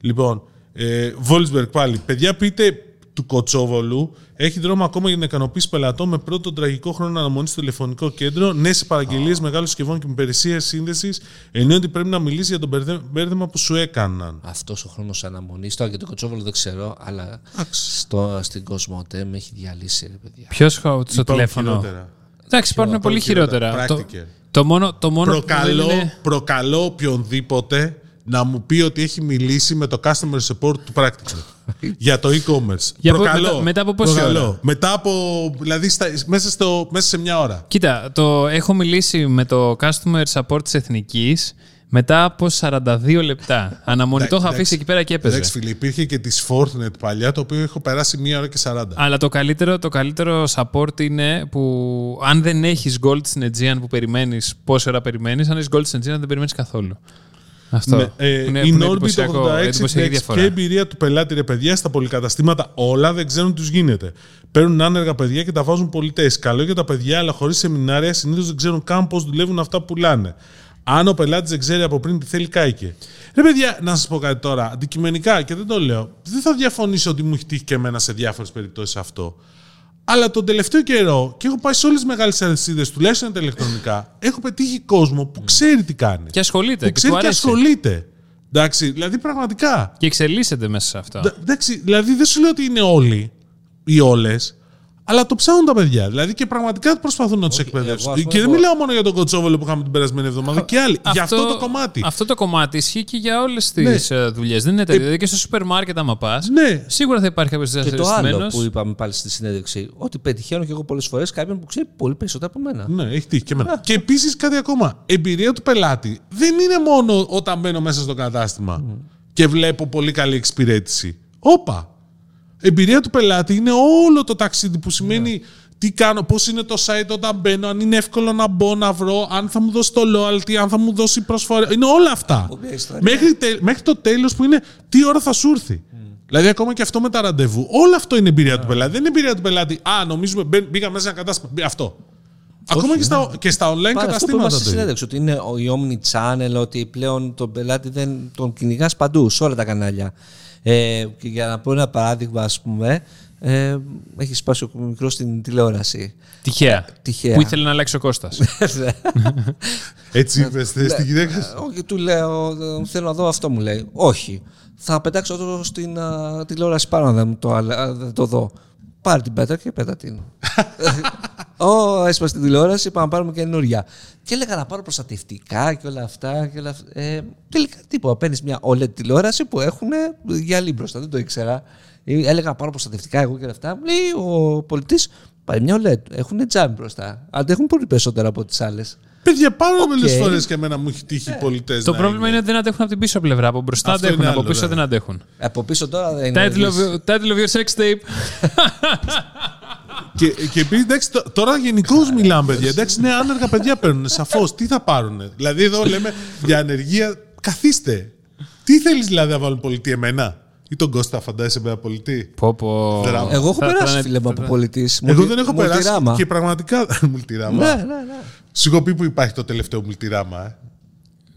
Λοιπόν, ε, Βόλσμπεργκ πάλι. Παιδιά, πείτε του Κοτσόβολου έχει δρόμο ακόμα για να ικανοποιήσει πελατών με πρώτο τραγικό χρόνο αναμονής στο τηλεφωνικό κέντρο, νέες παραγγελίες μεγάλων συσκευών και με υπηρεσίες σύνδεσης, ενώ ότι πρέπει να μιλήσει για το μπερδε- μπέρδεμα που σου έκαναν. Αυτός ο χρόνος αναμονής, τώρα για το κοτσόβολο δεν ξέρω, αλλά στο, στην Κοσμοτέ με έχει διαλύσει, ρε παιδιά. Ποιος στο Υπάρχουν τηλέφωνο; χειρότερα. Εντάξει, υπάρχουν πολύ χειρότερα. χειρότερα. Το, Practical. το μόνο, το μόνο που προκαλώ, δεν είναι- προκαλώ οποιονδήποτε να μου πει ότι έχει μιλήσει με το customer support του Practical για το e-commerce. Για πο- προκαλώ, μετά- μετά από πόση προκαλώ. ώρα; Μετά από, δηλαδή στα, μέσα, στο, μέσα σε μια ώρα. Κοίτα, το έχω μιλήσει με το customer support της Εθνικής μετά από 42 λεπτά. Αναμονή το είχα Εντάξει, αφήσει εκεί πέρα και έπαιζε. Εντάξει φίλε, υπήρχε και της Fortnite παλιά, το οποίο έχω περάσει μία ώρα και 40. Αλλά το καλύτερο, το καλύτερο support είναι που αν δεν έχεις gold στην Aegean που περιμένεις, πόση ώρα περιμένεις, αν έχεις gold στην Aegean δεν περιμένεις καθόλου. Αυτό. Με, ε, που είναι, η που είναι Norbit εντυπωσιακό- 86 εντυπωσιακή εντάξει, διαφορά. και εμπειρία του πελάτη, ρε παιδιά, στα πολυκαταστήματα όλα δεν ξέρουν τι τους γίνεται. Παίρνουν άνεργα παιδιά και τα βάζουν πολιτές. Καλό για τα παιδιά, αλλά χωρίς σεμινάρια συνήθως δεν ξέρουν καν πώς δουλεύουν αυτά που πουλάνε. Αν ο πελάτης δεν ξέρει από πριν τι θέλει, κάηκε. Ρε παιδιά, να σας πω κάτι τώρα. Αντικειμενικά και δεν το λέω. Δεν θα διαφωνήσω ότι μου έχει τύχει και εμένα σε διάφορες περιπτώσεις αυτό. Αλλά τον τελευταίο καιρό, και έχω πάει σε όλες τις μεγάλες αλυσίδες, τουλάχιστον τα ηλεκτρονικά, έχω πετύχει κόσμο που ξέρει τι κάνει. Και ασχολείται. που Και, ξέρει του και αρέσει. ασχολείται. Εντάξει, δηλαδή πραγματικά. Και εξελίσσεται μέσα σε αυτό. Ντα- Εντάξει, δηλαδή δεν σου λέω ότι είναι όλοι ή όλες, αλλά το ψάχνουν τα παιδιά. Δηλαδή και πραγματικά προσπαθούν να τους εγώ, εκπαιδεύσουν. ας πούμε, Και δεν εγώ- μιλάω μόνο για τον Κοτσόβολο που είχαμε την περασμένη εβδομάδα και άλλοι. Για αυτό το κομμάτι. Αυτό το κομμάτι ισχύει και για όλες τις Ναι. δουλειές. Δεν είναι τέτοιο. Δηλαδή και στο σούπερ μάρκετ, άμα πας, Ναι, σίγουρα θα υπάρχει κάποιος Και το άλλο διαστημένο. που είπαμε πάλι στη συνέντευξη, ότι πετυχαίνω και εγώ πολλές φορές κάποιον που ξέρει πολύ περισσότερα από μένα. ναι, έχει τύχει και εμένα. Και επίσης κάτι ακόμα. Εμπειρία του πελάτη δεν είναι μόνο όταν μπαίνω μέσα στο κατάστημα και βλέπω πολύ καλή εξυπηρέτηση. Όπα. Εμπειρία του πελάτη είναι όλο το ταξίδι που σημαίνει τι κάνω, πώς είναι το site όταν μπαίνω, αν είναι εύκολο να μπω, να βρω, αν θα μου δώσει το loyalty, αν θα μου δώσει προσφορά. Είναι όλα αυτά. Μια ιστορία. Μέχρι, τε- μέχρι το τέλος που είναι τι ώρα θα σου έρθει. Δηλαδή, ακόμα και αυτό με τα ραντεβού. Όλο αυτό είναι εμπειρία του πελάτη. Δεν είναι εμπειρία του πελάτη. Α, νομίζουμε, μπαι- μπήκα μέσα σε ένα κατάστημα. Μπη- Αυτό. Ακόμα και στα, και στα online Πάρα αυτό που καταστήματα. είμαστε στη το ίδιο. συνέντευξη, ότι είναι ο- η Omni Channel, ότι πλέον τον πελάτη δεν τον κυνηγάς παντού, σε όλα τα κανάλια. Ε, και για να πω ένα παράδειγμα, ας πούμε, ε, έχει σπάσει ο μικρός στην τηλεόραση. Τυχαία. Τυχαία. Που ήθελε να αλλάξει ο Κώστας. Έτσι είπες στην γυναίκα σου; Ε, Όχι, του λέω, ε, θέλω να δω αυτό μου λέει. Όχι. Θα πετάξω το στην α, τηλεόραση πάνω, δεν μου το, αλλά- α, δεν το δω. Πάρε την πέτρα και πέτα την. Ω, έσπασε την τηλεόραση, πάμε να πάρουμε καινούρια. Και έλεγα να πάρω προστατευτικά και όλα αυτά. Και όλα αυτά. Ε, τελικά τίποτα. Παίρνεις μια OLED τηλεόραση που έχουν γυαλί μπροστά, δεν το ήξερα. Ε, Έλεγα να πάρω προστατευτικά εγώ και όλα αυτά. Μου λέει ο πολιτής, πάρε μια OLED. Έχουν τζάμι μπροστά. Αντέχουν πολύ περισσότερα από τις άλλες. Παιδιά, πάρα Οκ. πολλέ φορές και εμένα μου έχει τύχει πωλητές. το πρόβλημα είναι ότι δεν αντέχουν από την πίσω πλευρά. Από μπροστά Αυτό αντέχουν, είναι από άλλο, πίσω ναι. δεν αντέχουν. Από πίσω τώρα δεν είναι. Title of, title of your sex tape. Και, και επίσης, εντάξει, τ- τώρα γενικώς μιλάμε, παιδιά. Εντάξει, ναι, άνεργα παιδιά παίρνουν. Σαφώς. Τι θα πάρουν. Δηλαδή, εδώ λέμε για ανεργία. Καθίστε. Τι θέλεις δηλαδή να βάλουν πωλητή εμένα; Ή τον Κώστα, φαντάζεσαι με ένα πωλητή; Πω, πω. Δράμα. Εγώ έχω Θα- θα περάσει, είναι- φίλε μου, από θα- πωλητή. Εγώ δεν έχω περάσει. Και πραγματικά. Multirama. Ναι, ναι, ναι. Σου έχω πει που υπάρχει το τελευταίο Multirama.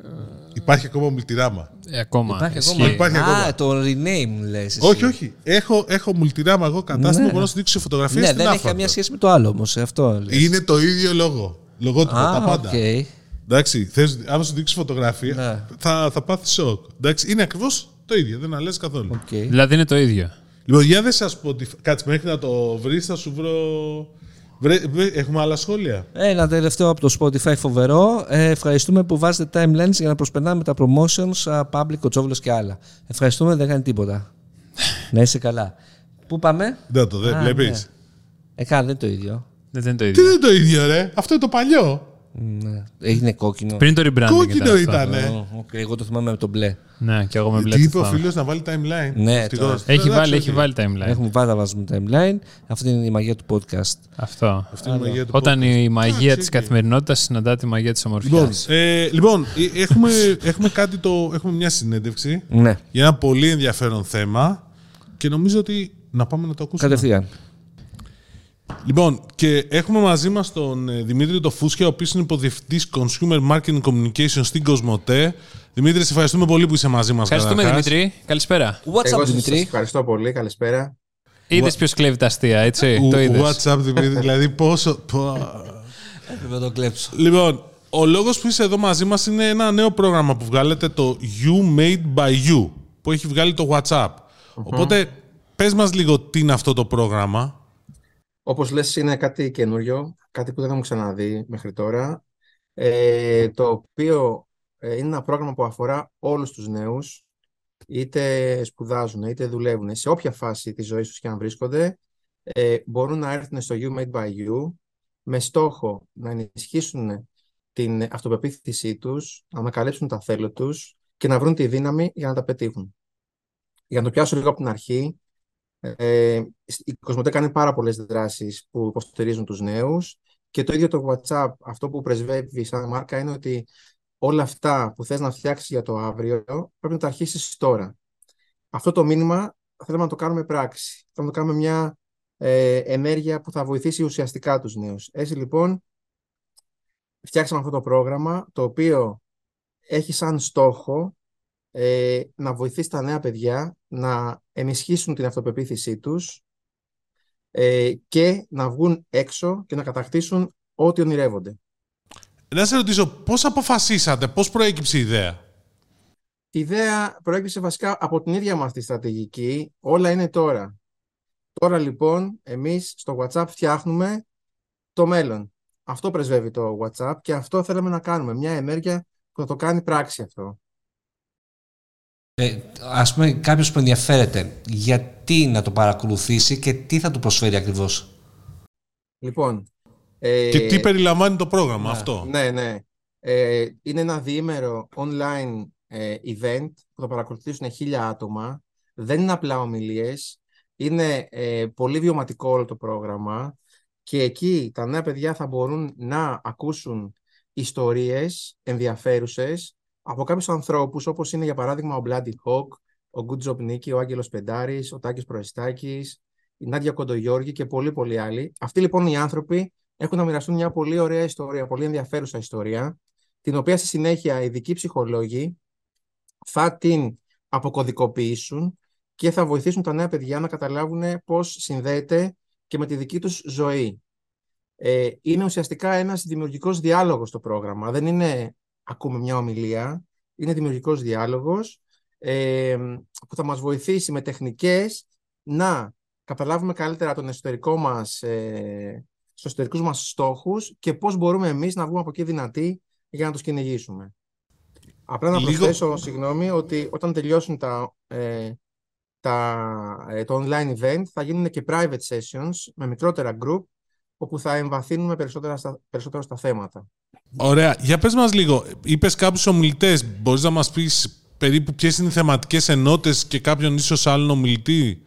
Ε. Υπάρχει ακόμα Multirama. Ε, ακόμα. Υπάρχει Ισχύει. ακόμα. Υπάρχει Α, ακόμα. το rename λες εσύ. Όχι, όχι. Έχω, έχω Multirama εγώ κατάστημα Ναι. μπορώ να σου δείξω φωτογραφίες Ναι, στην δεν έχει άφαντο. καμία σχέση με το άλλο όμως. Αυτό λες. Είναι το ίδιο λόγο. Λογότυπο, τα Α, πάντα. οκ. Εντάξει, θες, άμα σου δείξει φωτογραφία, Ναι. θα, θα πάθεις σοκ. Εντάξει, είναι ακριβώς το ίδιο, δεν αλλάζει καθόλου. Οκ. Δηλαδή είναι το ίδιο. Λοιπόν, για δεν σας πω. ότι- Κάτσε μέχρι να το βρεις, θα σου βρω. Βρε, βρε- έχουμε άλλα σχόλια; Ένα τελευταίο από το Spotify φοβερό. Ε, ευχαριστούμε που βάζετε timelines για να προσπερνάμε τα promotions, α, Public, Κωτσόβολος και άλλα. Ευχαριστούμε, δεν κάνει τίποτα. να είσαι καλά. Πού πάμε; Δεν το δε, Α, βλέπεις; ναι. Ε, καλά, δεν είναι το ίδιο. Δεν είναι το Τι ίδιο. δεν είναι το ίδιο, ρε; Αυτό είναι το παλιό. Ναι. Έγινε κόκκινο. Πριν το rebranding Κόκκινο αυτό. ήταν. Ω, οκ, εγώ το θυμάμαι με τον μπλε. Ναι, και εγώ με μπλε. Τι το είπε ο θυμάμαι. φίλος να βάλει timeline. Ναι, Ευτυχώς. τώρα. Έχει Εντάξει, βάλει, οκ. έχει βάλει timeline. Έχουμε πάντα βάζουμε timeline. Αυτή είναι η μαγεία του podcast. Αυτό. Αυτή είναι η μαγεία του Όταν podcast. η μαγεία Εντάξει, της οκ. καθημερινότητας συναντά τη μαγεία της Λοιπόν, ομορφιάς. ε, λοιπόν ε, έχουμε, έχουμε, κάτι το, έχουμε μια συνέντευξη Ναι, για ένα πολύ ενδιαφέρον θέμα και νομίζω ότι να πάμε να το ακούσουμε. κατευθείαν. Λοιπόν, και έχουμε μαζί μας τον ε, Δημήτρη το Φούσκια, ο οποίος είναι υποδιευθυντής Consumer Marketing Communication στην Cosmote. Δημήτρη, σε ευχαριστούμε πολύ που είσαι μαζί μας. Ευχαριστούμε καταρχάς. Δημήτρη. Καλησπέρα. What's Εγώ up, σας Δημητρή. ευχαριστώ πολύ. Καλησπέρα. Είδες ποιος κλέβει τα αστεία, έτσι. Το είδες; WhatsApp, Δημήτρη, δηλαδή πόσο... πω. Έπρεπε να το κλέψω. λοιπόν, ο λόγος που είσαι εδώ μαζί μας είναι ένα νέο πρόγραμμα που βγάλετε, το You Made by You, που έχει βγάλει το WhatsApp. Οπότε, πες μας λίγο τι είναι αυτό το πρόγραμμα. Όπως λες, είναι κάτι καινούριο, κάτι που δεν έχουμε ξαναδεί μέχρι τώρα, ε, το οποίο ε, είναι ένα πρόγραμμα που αφορά όλους τους νέους, είτε σπουδάζουν, είτε δουλεύουν, σε όποια φάση της ζωής τους και αν βρίσκονται, ε, μπορούν να έρθουν στο You Made by You με στόχο να ενισχύσουν την αυτοπεποίθησή τους, να ανακαλύψουν τα θέλω τους και να βρουν τη δύναμη για να τα πετύχουν. Για να το πιάσω λίγο από την αρχή, ε, η Κοσμοτέ κάνει πάρα πολλές δράσεις που υποστηρίζουν τους νέους και το ίδιο το WhatsApp, αυτό που πρεσβεύει σαν μάρκα είναι ότι όλα αυτά που θες να φτιάξεις για το αύριο πρέπει να τα αρχίσεις τώρα. Αυτό το μήνυμα θέλουμε να το κάνουμε πράξη. Θέλουμε να το κάνουμε μια ε, ενέργεια που θα βοηθήσει ουσιαστικά τους νέους. Έτσι λοιπόν φτιάξαμε αυτό το πρόγραμμα το οποίο έχει σαν στόχο ε, να βοηθήσει τα νέα παιδιά να ενισχύσουν την αυτοπεποίθησή τους ε, και να βγουν έξω και να κατακτήσουν ό,τι ονειρεύονται. Να σε ρωτήσω, πώς αποφασίσατε, πώς προέκυψε η ιδέα; Η ιδέα προέκυψε βασικά από την ίδια μας τη στρατηγική. Όλα είναι τώρα. Τώρα λοιπόν εμείς στο WhatsApp φτιάχνουμε το μέλλον. Αυτό πρεσβεύει το WhatsApp και αυτό θέλουμε να κάνουμε. Μια ενέργεια που θα το κάνει πράξη αυτό. Ε, ας πούμε κάποιος που ενδιαφέρεται, γιατί να το παρακολουθήσει και τι θα του προσφέρει ακριβώς; Λοιπόν, ε, Και τι περιλαμβάνει το πρόγραμμα ναι. αυτό; Ναι, ναι. Ε, είναι ένα διήμερο online ε, event που θα παρακολουθήσουν χίλια άτομα. Δεν είναι απλά ομιλίες. Είναι ε, πολύ βιωματικό όλο το πρόγραμμα και εκεί τα νέα παιδιά θα μπορούν να ακούσουν ιστορίες ενδιαφέρουσες από κάποιους ανθρώπους όπως είναι για παράδειγμα ο Bloody Hawk, ο Good Job Nicky, ο Άγγελος Πεντάρης, ο Τάκης Προεστάκης, η Νάντια Κοντογιώργη και πολλοί πολλοί άλλοι. Αυτοί λοιπόν οι άνθρωποι έχουν να μοιραστούν μια πολύ ωραία ιστορία, πολύ ενδιαφέρουσα ιστορία, την οποία στη συνέχεια οι ειδικοί ψυχολόγοι θα την αποκωδικοποιήσουν και θα βοηθήσουν τα νέα παιδιά να καταλάβουν πώς συνδέεται και με τη δική τους ζωή. Ε, είναι ουσιαστικά ένας δημιουργικός διάλογος το πρόγραμμα. Δεν είναι ακούμε μια ομιλία, είναι δημιουργικός διάλογος ε, που θα μας βοηθήσει με τεχνικές να καταλάβουμε καλύτερα τον εσωτερικό μας, ε, στους εσωτερικούς μας στόχους και πώς μπορούμε εμείς να βγούμε από εκεί δυνατοί για να τους κυνηγήσουμε. Απλά να Λίγο- προσθέσω, συγγνώμη, ότι όταν τελειώσουν τα, ε, τα, ε, το online event θα γίνουν και private sessions με μικρότερα group όπου θα εμβαθύνουμε περισσότερα στα, περισσότερο στα θέματα. Ωραία. Για πες μας λίγο. Είπες κάποιους ομιλητές. Μπορείς να μας πεις περίπου ποιες είναι οι θεματικές ενότητες και κάποιον ίσως άλλον ομιλητή;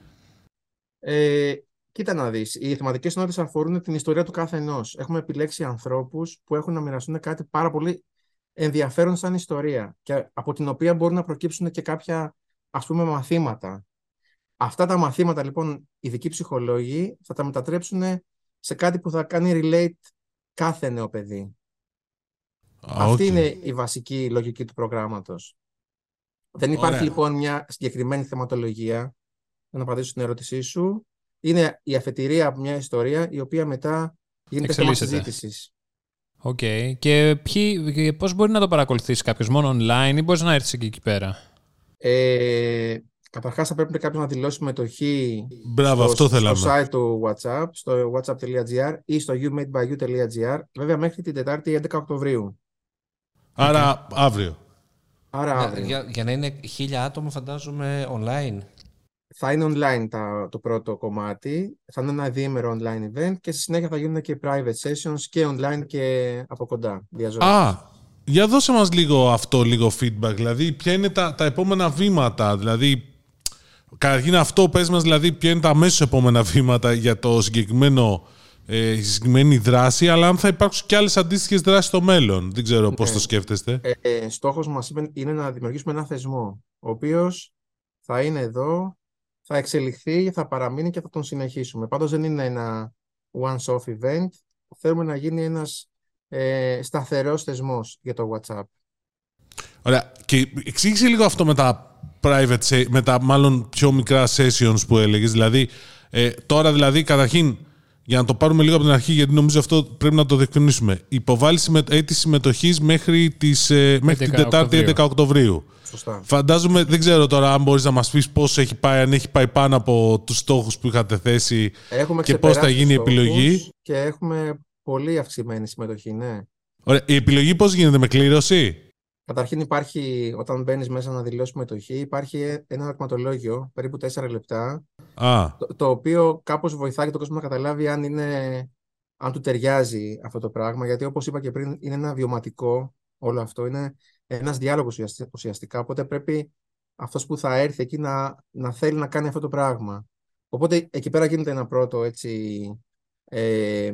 Ε, κοίτα να δεις, οι θεματικές ενότητες αφορούν την ιστορία του κάθε ενός. Έχουμε επιλέξει ανθρώπους που έχουν να μοιραστούν κάτι πάρα πολύ ενδιαφέρον σαν ιστορία και από την οποία μπορούν να προκύψουν και κάποια ας πούμε μαθήματα. Αυτά τα μαθήματα λοιπόν οι ειδικοί ψυχολόγοι θα τα μετατρέψουν σε κάτι που θα κάνει relate κάθε νέο παιδί. Α, Αυτή οκ. είναι η βασική λογική του προγράμματος. Δεν υπάρχει Ωραία. λοιπόν μια συγκεκριμένη θεματολογία για να απαντήσω στην ερώτησή σου. Είναι η αφετηρία από μια ιστορία η οποία μετά γίνεται θέμα Εξελίσσεται. συζήτησης. Οκ. Και, ποιοι, και πώς μπορεί να το παρακολουθήσει κάποιος μόνο online ή μπορείς να έρθεις και εκεί πέρα; Ε, καταρχάς θα πρέπει κάποιος να δηλώσει συμμετοχή Μπράβο, αυτό στο, θέλαμε. στο site του What's Up, στο whatsup.gr ή στο youmadebyou.gr, βέβαια μέχρι την Τετάρτη 11 Οκτωβρίου. Άρα αύριο. Άρα αύριο. Για, για να είναι χίλια άτομα φαντάζομαι online. θα είναι online τα, το πρώτο κομμάτι, θα είναι ένα διήμερο online event και στη συνέχεια θα γίνουν και private sessions και online και από κοντά, διαζώσεις. Α, για δώσε μας λίγο αυτό, λίγο feedback. Δηλαδή, ποια είναι τα, τα επόμενα βήματα. Δηλαδή, καταρχήν αυτό πες μας, δηλαδή, ποια είναι τα αμέσως επόμενα βήματα για το συγκεκριμένο ε, η συγκεκριμένη δράση, αλλά αν θα υπάρξουν και άλλες αντίστοιχες δράσεις στο μέλλον. Δεν ξέρω πώς Ναι. το σκέφτεστε. Ε, ε, στόχος μας είπε- είναι να δημιουργήσουμε ένα θεσμό, ο οποίος θα είναι εδώ, θα εξελιχθεί, θα παραμείνει και θα τον συνεχίσουμε. Πάντως δεν είναι ένα one-off event. Θέλουμε να γίνει ένας ε, σταθερός θεσμός για το WhatsApp. Ωραία. Και εξήγησε λίγο αυτό με τα private, se- με τα μάλλον πιο μικρά sessions που έλεγες. Δηλαδή, ε, τώρα δηλαδή, καταρχήν, για να το πάρουμε λίγο από την αρχή, γιατί νομίζω αυτό πρέπει να το διευκρινίσουμε. Υποβάλλει συμμε- αίτηση συμμετοχής μέχρι, τις, ε, μέχρι την 11 Τετάρτη 11 Οκτωβρίου. Σωστά. Φαντάζομαι, δεν ξέρω τώρα αν μπορείς να μας πεις πώς έχει πάει, αν έχει πάει πάνω από τους στόχους που είχατε θέσει. Έχουμε Και πώς θα ξεπεράσει γίνει η τους επιλογή; στόχους Και έχουμε πολύ αυξημένη συμμετοχή, ναι. Ωραία. Η επιλογή πώς γίνεται, με κλήρωση; Καταρχήν υπάρχει, όταν μπαίνεις μέσα να δηλώσεις συμμετοχή, υπάρχει ένα ερωτηματολόγιο, περίπου 4 λεπτά, Α, το, το οποίο κάπως βοηθάει και τον κόσμο να καταλάβει αν, είναι, αν του ταιριάζει αυτό το πράγμα, γιατί όπως είπα και πριν είναι ένα βιωματικό όλο αυτό, είναι ένας διάλογος ουσιαστι- ουσιαστικά, οπότε πρέπει αυτός που θα έρθει εκεί να, να θέλει να κάνει αυτό το πράγμα. Οπότε εκεί πέρα γίνεται ένα πρώτο έτσι ε,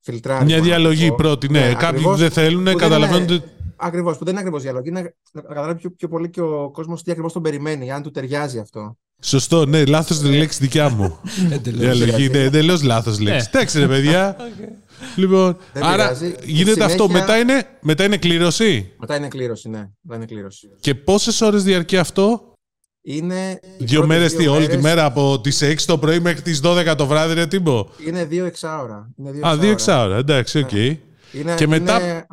φιλτράρισμα. μια να το διαλογή πω. πρώτη, ναι. Κάποιοι ακριβώς, δεν θέλουν, που δεν καταλαβαίνουν είναι- ότι... Ακριβώς, που δεν είναι ακριβώς διαλογή, είναι να καταλάβει πιο, πιο πολύ και ο κόσμος τι ακριβώς τον περιμένει, αν του ταιριάζει αυτό. Σωστό, ναι, λάθος λέξη δικιά μου. Εντελώς. Διαλογή, πειράζει. ναι, εντελώς λάθος λέξη. Ε. Εντάξει ρε παιδιά. Λοιπόν, Δεν άρα πειράζει. γίνεται αυτό. Συνέχεια- Μετά είναι, μετά είναι κλήρωση; Μετά είναι κλήρωση, ναι. Μετά είναι κλήρωση. Και πόσες ώρες διαρκεί αυτό; Είναι οι Δύο πρώτες μέρες τι, δύο όλη τη μέρες μέρα από τις 6 το πρωί μέχρι τις 12 το βράδυ ρε Τίμο. Είναι δύο εξάωρα. Είναι δύο Α, δύο εξάωρα. εξάωρα, εντάξει, οκ. Είναι, Και μετά- είναι-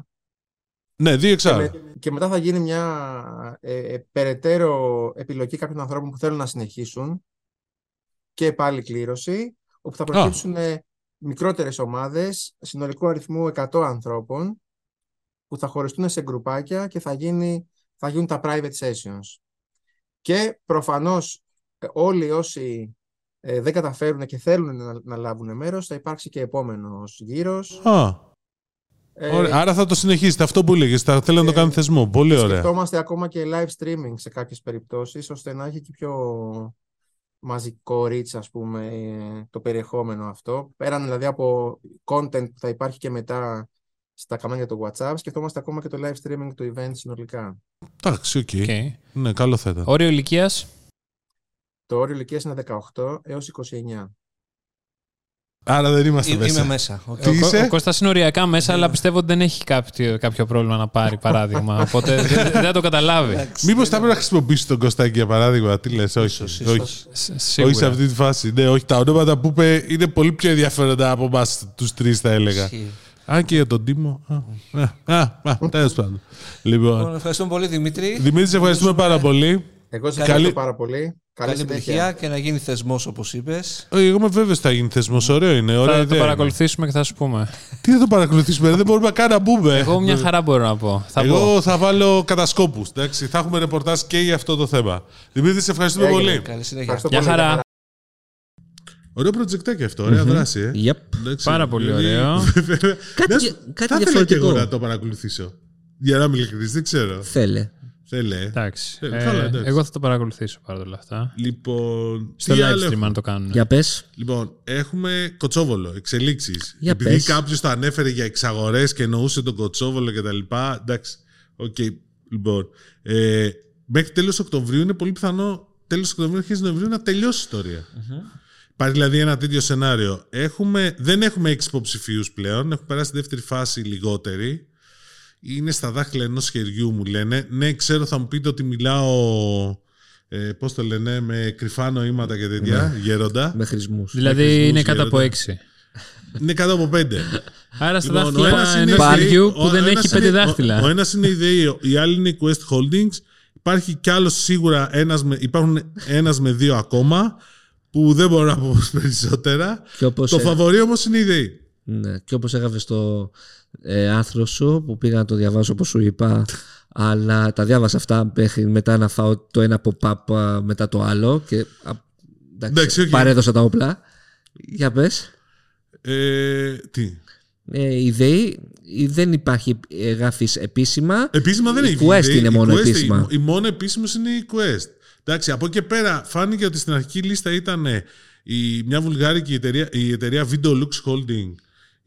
Ναι, δύο και, εξάωρα. με- και μετά θα γίνει μια ε, ε, περαιτέρω επιλογή κάποιων ανθρώπων που θέλουν να συνεχίσουν και πάλι κλήρωση, όπου θα προκύψουν ε, μικρότερες ομάδες συνολικού αριθμού 100 ανθρώπων που θα χωριστούν σε γκρουπάκια και θα, γίνει, θα γίνουν τα private sessions. Και προφανώς ε, όλοι όσοι ε, δεν καταφέρουν και θέλουν να, να λάβουν μέρος θα υπάρξει και επόμενος γύρος. Α, Ε, ωραία. Άρα θα το συνεχίσετε αυτό που έλεγες. Θα θέλω να το ε, κάνω θεσμό. Πολύ ωραία. Σκεφτόμαστε ακόμα και live streaming σε κάποιες περιπτώσεις, ώστε να έχει και πιο μαζικό reach, ας πούμε, ε, το περιεχόμενο αυτό. Πέραν δηλαδή από content που θα υπάρχει και μετά στα κανάλια του What's Up, σκεφτόμαστε ακόμα και το live streaming του event συνολικά. Εντάξει, OK. OK. Ναι, καλό θα ήταν. Όριο ηλικίας; Το όριο ηλικίας είναι 18 έως 29. Άρα δεν είμαστε Είμαι μέσα. μέσα. οκ. Τι είσαι; Ο Κώστας είναι οριακά μέσα, αλλά πιστεύω ότι δεν έχει κάποιο, κάποιο πρόβλημα να πάρει παράδειγμα. Οπότε δεν, δεν θα το καταλάβει. Μήπως θα πρέπει να χρησιμοποιήσει τον Κωστάκη για παράδειγμα. Τι λες, όχι. Ίσως, όχι. ίσως. Σ- Όχι σε Σίγουρα. αυτή τη φάση. Ναι, όχι. Τα ονόματα που είπε είναι πολύ πιο ενδιαφέροντα από εμάς τους τρεις, θα έλεγα. Ισχύει. Αν και για τον Τίμο. Α, α, α, α, τέλος πάντων. Λοιπόν, Λοιπόν, ευχαριστούμε πολύ Δημήτρη. Δημήτρη, σε ευχαριστούμε πάρα πολύ. Εγώ σε Καλή- ευχαριστώ πάρα πολύ. Καλή, Καλή συνέχεια. επιτυχία και να γίνει θεσμός όπως είπες. Όχι, Εγώ είμαι βέβαιο ότι θα γίνει θεσμός. Ωραίο είναι. Ωραία Θα το ιδέα είναι. παρακολουθήσουμε και θα σου πούμε. Τι θα το παρακολουθήσουμε, δεν μπορούμε καν να μπούμε. Εγώ μια χαρά μπορώ να πω. Θα πω. Εγώ θα βάλω κατασκόπους. Θα έχουμε ρεπορτάζ και για αυτό το θέμα. Δημήτρη, σε ευχαριστούμε Έγινε. πολύ. Καλή συνέχεια. Ευχαριστώ Γεια πολύ. χαρά. Ωραίο προτζεκτάκι αυτό, ωραία δράση. Ε. Yep. Εντάξει, Πάρα πολύ δηλαδή, ωραίο. βέβαια, Κάτι να δια- σου- κάτι θα ήθελα και εγώ διαφορετικό. να το παρακολουθήσω. Για να είμαι ειλικρινής, δεν ξέρω. Θέλε. Θέλε. Εντάξει. Ε, Ε, καλά, εντάξει. εγώ θα το παρακολουθήσω παρόλα αυτά. Λοιπόν, Στο τι live άλλο stream έχουμε; αν το κάνουν. Για πες. Λοιπόν, έχουμε Κωτσόβολο, εξελίξεις. Για Επειδή πες. κάποιος το ανέφερε για εξαγορές και εννοούσε τον Κωτσόβολο κτλ. Εντάξει. Οκ. Λοιπόν, ε, μέχρι τέλος Οκτωβρίου είναι πολύ πιθανό τέλος Οκτωβρίου, αρχές Νοεμβρίου να τελειώσει η ιστορία. Υπάρχει δηλαδή ένα τέτοιο σενάριο. Έχουμε, δεν έχουμε έξι υποψηφίους πλέον. Έχουμε περάσει τη δεύτερη φάση λιγότερη. Είναι στα δάχτυλα ενός χεριού, μου λένε. Ναι, ξέρω, θα μου πείτε ότι μιλάω. Ε, Πώς το λένε, με κρυφά νοήματα και τέτοια, γέροντα. Με χρησμούς. Δηλαδή χρησμούς είναι κάτω από γέροντα. 6. Είναι κάτω από πέντε. Άρα στα Λοιπόν, ο ένας δάχτυλα είναι ενός η χεριού ΔΕΗ, που ο δεν ένας έχει πέντε είναι- δάχτυλα. Ο, ο ένας είναι η ΔΕΗ, η άλλη είναι η Quest Holdings. Υπάρχει κι άλλος σίγουρα, ένας με, υπάρχουν ένας με δύο ακόμα, που δεν μπορώ να πω περισσότερα. Και όπως, Το ε, φαβορή όμως είναι η ΔΕΗ. ναι, και όπως έγραφε στο ε, άρθρο σου που πήγα να το διαβάσω όπως σου είπα αλλά τα διάβασα αυτά μέχρι μετά να φάω το ένα pop-up α, μετά το άλλο και α, εντάξει, Εντάξει, οκ. παρέδωσα τα όπλα. Για πες. Ε, τι; Ε, η ΔΕΗ η- δεν υπάρχει εγγραφής επίσημα. Επίσημα δεν Η έχει Quest βγει. είναι Η μόνο Quest- επίσημα. Η, η μόνο επίσημος είναι η Quest. Εντάξει, από εκεί και πέρα φάνηκε ότι στην αρχική λίστα ήταν ε, η, μια βουλγάρικη εταιρεία, η εταιρεία Videolux Holding,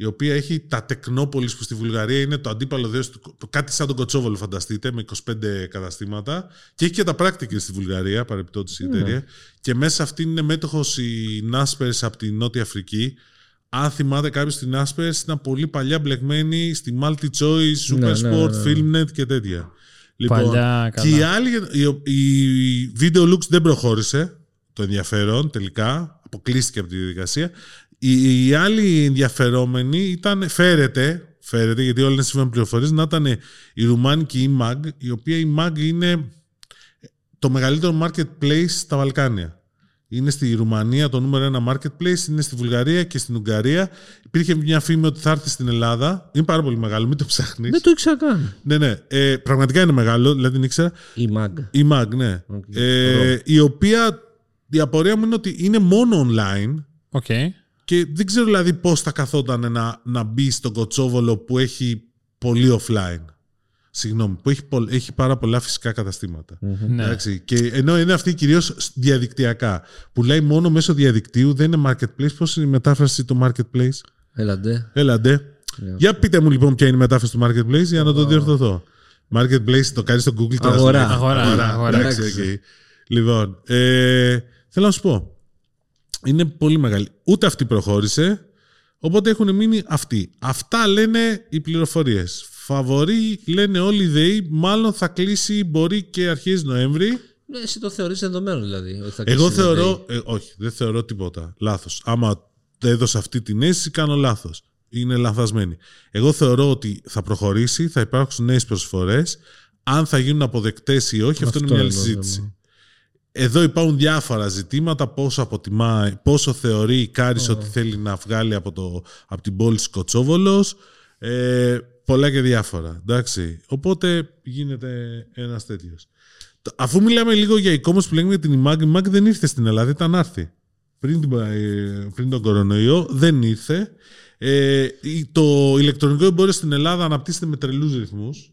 η οποία έχει τα Τεκνόπολης που στη Βουλγαρία είναι το αντίπαλο δέος του, το, κάτι σαν τον Κοτσόβολο φανταστείτε, με 25 καταστήματα και έχει και τα πράκτικε στη Βουλγαρία, παρεπιπτόντως η εταιρεία. Και μέσα σε αυτήν είναι μέτοχος η Naspers από τη Νότια Αφρική. Αν θυμάται κάποιος την Naspers, ήταν πολύ παλιά μπλεγμένη στη Multi Choice, Super Ναι, ναι, Sport, ναι, Filmnet και τέτοια. Λοιπόν, Παλιά, και η καλά. άλλη, η, η Video Looks δεν προχώρησε το ενδιαφέρον τελικά, αποκλείστηκε από τη διαδικασία. Η, η άλλη ενδιαφερόμενη ήταν, φέρεται, φέρεται γιατί όλα είναι σύμφωνα με πληροφορίες, να ήταν η ρουμάνικη η MAG, η οποία η MAG είναι το μεγαλύτερο marketplace στα Βαλκάνια. Είναι στη Ρουμανία το νούμερο ένα marketplace, είναι στη Βουλγαρία και στην Ουγγαρία. Υπήρχε μια φήμη ότι θα έρθει στην Ελλάδα. Είναι πάρα πολύ μεγάλο, μην το ψάχνεις. Δεν το ήξερα καν. Ναι, ναι. Ε, πραγματικά είναι μεγάλο, δηλαδή την ήξερα. Η MAG. Η MAG, ναι. Οκ. Ε, η οποία η απορία μου είναι ότι είναι μόνο online OK. Και δεν ξέρω δηλαδή πώς θα καθόταν να, να μπει στον Κωτσόβολο που έχει πολύ offline. Συγγνώμη, που έχει, πολλ- έχει πάρα πολλά φυσικά καταστήματα. Ναι. Εντάξει, και ενώ είναι αυτή κυρίως διαδικτυακά. Που λέει μόνο μέσω διαδικτύου, δεν είναι marketplace. Πώς είναι η μετάφραση του marketplace; Έλα ντε. Έλα ντε. Για πείτε μου λοιπόν ποια είναι η μετάφραση του marketplace για να το διορθωθώ. Marketplace το κάνεις στο Google Translate. Αγορά. Αγορά, αγορά. Εντάξει, Εντάξει. οκ. Λοιπόν, ε, θέλω να σου πω. Είναι πολύ μεγάλη. Ούτε αυτή προχώρησε, οπότε έχουν μείνει αυτοί. Αυτά λένε οι πληροφορίες. Φαβορή λένε όλοι η ΔΕΗ, μάλλον θα κλείσει μπορεί και αρχές Νοέμβρη. Ναι, εσύ το θεωρείς δεδομένο δηλαδή. Ότι θα Εγώ κλείσει η θεωρώ, ε, όχι, δεν θεωρώ τίποτα. Λάθος. Άμα έδωσα αυτή την αίσθηση, κάνω λάθος. Είναι λαθασμένη. Εγώ θεωρώ ότι θα προχωρήσει, θα υπάρξουν νέες προσφορές. Αν θα γίνουν αποδεκτές ή όχι, αυτό, είναι μια άλλη είναι το συζήτηση. Θέμα. Εδώ υπάρχουν διάφορα ζητήματα, πόσο αποτιμά, πόσο θεωρεί η Κάρις ότι θέλει να βγάλει από, το, από την πόλη της Κοτσόβολος. Ε, πολλά και διάφορα. Εντάξει. Οπότε γίνεται ένας τέτοιος. Το- Αφού μιλάμε λίγο για e-commerce που λέγαμε για την IMAG, η IMAG δεν ήρθε στην Ελλάδα, ήταν να έρθει. Πριν, την- ε, πριν τον κορονοϊό δεν ήρθε. Ε, η- το ηλεκτρονικό εμπόριο στην Ελλάδα αναπτύσσεται με τρελούς ρυθμούς.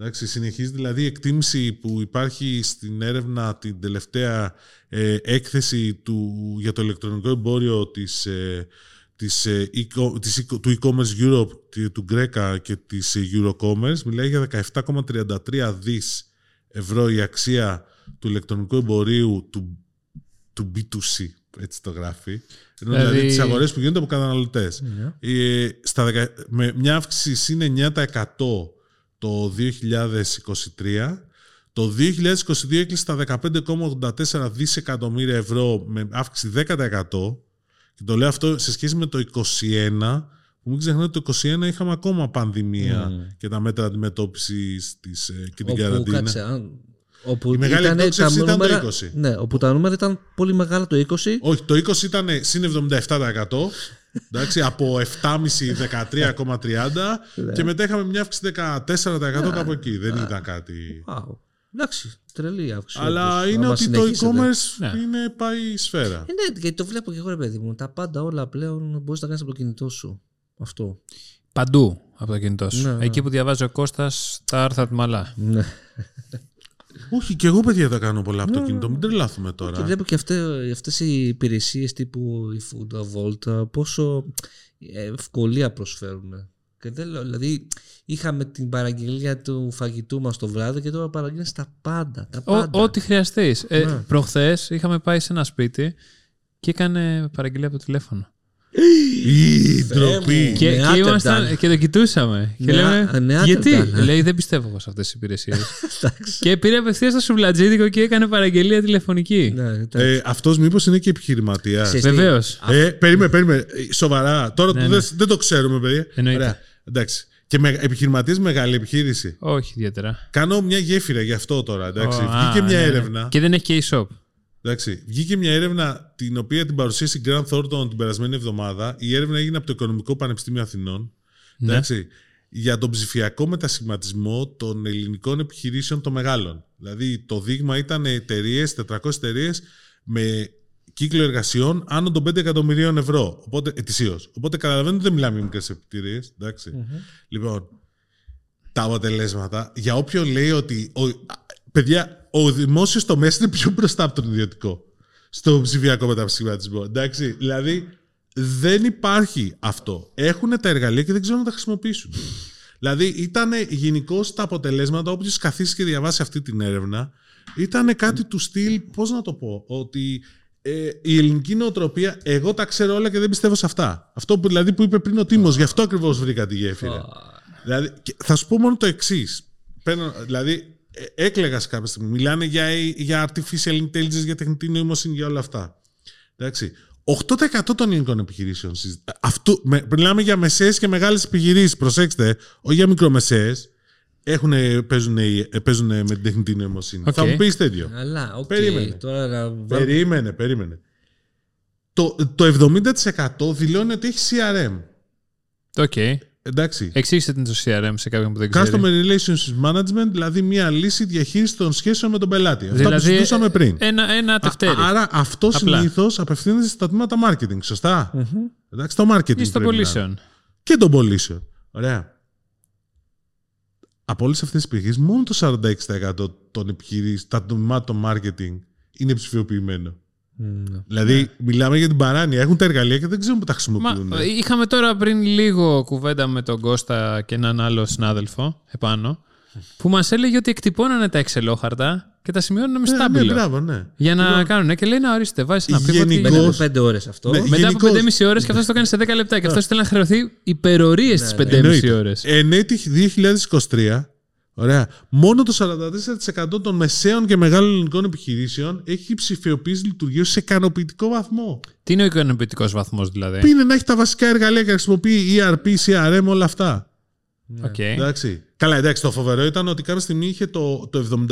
Εντάξει, συνεχίζει δηλαδή η εκτίμηση που υπάρχει στην έρευνα την τελευταία ε, έκθεση του, για το ηλεκτρονικό εμπόριο της, ε, της, ε, eco- της eco- του e-commerce Europe, τη- του Greca και της ε, Eurocommerce μιλάει για 17,33 δις ευρώ η αξία του ηλεκτρονικού εμπορίου του, του B2C, έτσι το γράφει. Ενώ δηλαδή, Δηλαδή- τις αγορές που γίνονται από καταναλωτές. Ε, στα δεκα- με μια αύξηση είναι 9% το 2023. Το 2022 έκλεισε στα 15,84 δισεκατομμύρια ευρώ με αύξηση 10%. Και το λέω αυτό σε σχέση με το 2021, που μην ξεχνάτε ότι το 2021 είχαμε ακόμα πανδημία και τα μέτρα αντιμετώπισης της, ε, και την Όπου, καραντίνα. κάτσε, αν- όπου Η μεγάλη ήτανε εκτόξευση τα ήταν το νούμερα- 20. Ναι, όπου τα νούμερα ήταν πολύ μεγάλα το 20. Όχι, το 20 ήταν συν 77%. Εντάξει, από 7,5 13,30 και μετά είχαμε μια αύξηση 14% κάπου εκεί. Δεν ήταν κάτι. Wow. Εντάξει, τρελή αύξηση. Αλλά όντως, είναι άμα ότι το συνεχίσετε. e-commerce Ναι. είναι πάει σφαίρα. Ε, ναι, γιατί το βλέπω και εγώ, ρε παιδί μου. Τα πάντα όλα πλέον μπορείς να κάνεις από το κινητό σου. Αυτό. Παντού από το κινητό σου. Ναι, ναι. Εκεί που διαβάζει ο Κώστας τα άρθρα του Μαλά. Ναι. Όχι, και εγώ παιδιά τα κάνω πολλά από το κινητό. Μην τρελάθουμε Και τώρα. βλέπω και αυτέ, αυτές οι υπηρεσίες τύπου η Food Vault πόσο ε, ευκολία προσφέρουν. Και δεν λέω, δηλαδή είχαμε την παραγγελία του φαγητού μας το βράδυ και τώρα παραγγέλνεις τα πάντα. Τα Ο- πάντα. Ό,τι χρειαστείς. Ε, Ναι. Προχθές είχαμε πάει σε ένα σπίτι και έκανε παραγγελία από το τηλέφωνο. Η ντροπή. μου. Και, και, Νεάτερνταλ. ήμασταν, και το κοιτούσαμε. Και Νεά- λέμε, Νεάτερνταλ, γιατί; ναι. Λέει, δεν πιστεύω εγώ σε αυτές τις υπηρεσίες. Εντάξει. και πήρε απευθείας στο σουβλατζίδικο και έκανε παραγγελία τηλεφωνική. Ναι, εντάξει. Ε, Αυτός μήπως είναι και επιχειρηματία. Ξέρεις τι, Βεβαίως. Ε, περίμενε, περίμενε. Ε, Σοβαρά. Τώρα Ναι, το ναι. δεν, δεν το ξέρουμε, παιδιά. Εννοείται. Ωραία. Εντάξει. Και με, επιχειρηματίες μεγάλη επιχείρηση. Όχι ιδιαίτερα. Κάνω μια γέφυρα γι' αυτό τώρα. Εντάξει. Ω, Βγήκε α, μια ναι, ναι. έρευνα. Και δεν έχει και e-shop. Εντάξει, βγήκε μια έρευνα την οποία την παρουσίασε η Grant Thornton την περασμένη εβδομάδα. Η έρευνα έγινε από το Οικονομικό Πανεπιστήμιο Αθηνών. Ναι. Εντάξει, για τον ψηφιακό μετασχηματισμό των ελληνικών επιχειρήσεων των μεγάλων. Δηλαδή το δείγμα ήταν εταιρείες, 400 εταιρείες με κύκλο εργασιών άνω των 5 εκατομμυρίων ευρώ. Οπότε, ετησίως. Οπότε καταλαβαίνετε ότι δεν μιλάμε για μικρές επιτηρίες. Λοιπόν, τα αποτελέσματα, για όποιον λέει ότι. Ο, παιδιά, ο δημόσιος τομέας είναι πιο μπροστά από τον ιδιωτικό στο ψηφιακό μετασχηματισμό. Εντάξει, δηλαδή δεν υπάρχει αυτό. Έχουν τα εργαλεία και δεν ξέρουν να τα χρησιμοποιήσουν. δηλαδή ήταν γενικώς τα αποτελέσματα, όποιο καθίσει και διαβάσει αυτή την έρευνα, ήταν κάτι του στυλ, πώς να το πω, ότι ε, η ελληνική νοοτροπία, εγώ τα ξέρω όλα και δεν πιστεύω σε αυτά. Αυτό που, δηλαδή που είπε πριν ο Τίμος, γι' αυτό ακριβώς βρήκα τη γέφυρα. δηλαδή, και θα σου πω μόνο το εξής. Δηλαδή, ε, έκλεγα σε κάποια στιγμή. Μιλάνε για, για artificial intelligence, για τεχνητή νοημοσύνη, για όλα αυτά. Εντάξει. 8% των ελληνικών επιχειρήσεων. Αυτό, με, μιλάμε για μεσαίες και μεγάλες επιχειρήσεις. Προσέξτε, όχι για μικρομεσαίες έχουν, παίζουν, παίζουν με την τεχνητή νοημοσύνη. Okay. Θα μου πεις τέτοιο. Αλλά, okay. περίμενε. Τώρα να... περίμενε, περίμενε. Το, το 70% δηλώνει ότι έχει CRM. OK. Okay. Εντάξει. Εξήγησε την το CRM σε κάποιον που δεν ξέρει. Customer Relationship Management, δηλαδή μια λύση διαχείρισης των σχέσεων με τον πελάτη. Δηλαδή, Αυτά που δηλαδή, συζητούσαμε πριν. Ένα, ένα τευτέρι. άρα αυτό συνήθως απευθύνεται στα τμήματα marketing, σωστά; Mm-hmm. Εντάξει, το marketing. Ή στο πωλήσεων. Και των πωλήσεων. Ωραία από όλες αυτές τις επιχειρήσει, μόνο το 46% των επιχειρήσεων, τα τμήματων marketing είναι ψηφιοποιημένο. Mm, δηλαδή, yeah. μιλάμε για την παράνοια. Έχουν τα εργαλεία και δεν ξέρουν που τα χρησιμοποιούν. Μα, είχαμε τώρα πριν λίγο κουβέντα με τον Κώστα και έναν άλλο συνάδελφο επάνω, που μας έλεγε ότι εκτυπώνανε τα εξελόχαρτα και τα σημειώνουν με στάμπιλο. Ναι, ναι, μπράβο, ναι. Για να λοιπόν, κάνουν. Και λέει να ορίστε, βάζεις ένα πρίβο. Μετά από 5 ώρες αυτό. Ναι, μετά από 5,5 ώρες και αυτός το κάνει σε 10 λεπτά. Και αυτός θέλει να χρεωθεί υπερορίες στι 5,5 ώρες. Εν έτη 2023, Ωραία. Μόνο το 44% των μεσαίων και μεγάλων ελληνικών επιχειρήσεων έχει ψηφιοποιήσει λειτουργίε σε ικανοποιητικό βαθμό. Τι είναι ο ικανοποιητικός βαθμός, δηλαδή; Τι είναι να έχει τα βασικά εργαλεία και να χρησιμοποιεί ERP, CRM, όλα αυτά. Okay. Εντάξει. Καλά, εντάξει, το φοβερό ήταν ότι κάποια στιγμή είχε το, το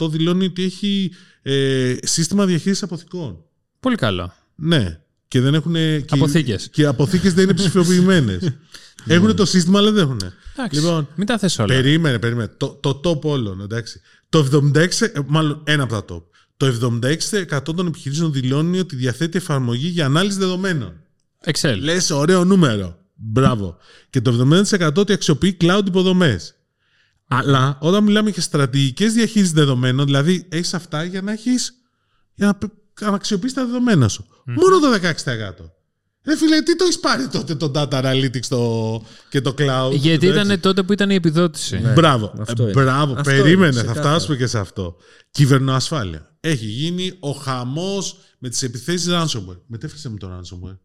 78% δηλώνει ότι έχει ε, σύστημα διαχείρισης αποθηκών. Πολύ καλό. Ναι. Και δεν έχουν. Αποθήκες. Και οι αποθήκες δεν είναι ψηφιοποιημένες. Έχουν το σύστημα, αλλά δεν έχουν. Λοιπόν, μην τα θες όλα. Περίμενε, περίμενε. Το, το top όλων, εντάξει. Το 76, ε, μάλλον ένα από τα top. Το 76% των επιχειρήσεων δηλώνει ότι διαθέτει εφαρμογή για ανάλυση δεδομένων. Excel. Λες ωραίο νούμερο. Μπράβο. Και το 70% ότι αξιοποιεί cloud υποδομές. Αλλά όταν μιλάμε για στρατηγικές διαχείρισης δεδομένων, δηλαδή έχεις αυτά για να έχεις. για να αξιοποιήσεις τα δεδομένα σου. Μόνο το 16%. Ρε φίλε, τι το έχεις πάρει τότε το data analytics το... και το cloud. Γιατί ήταν τότε που ήταν η επιδότηση. Ναι, μπράβο, ε, μπράβο. Αυτό περίμενε, είναι, θα φτάσουμε και σε αυτό. Κυβερνοασφάλεια. Έχει γίνει ο χαμός με τις επιθέσεις ransomware. Μετέφερε με το ransomware.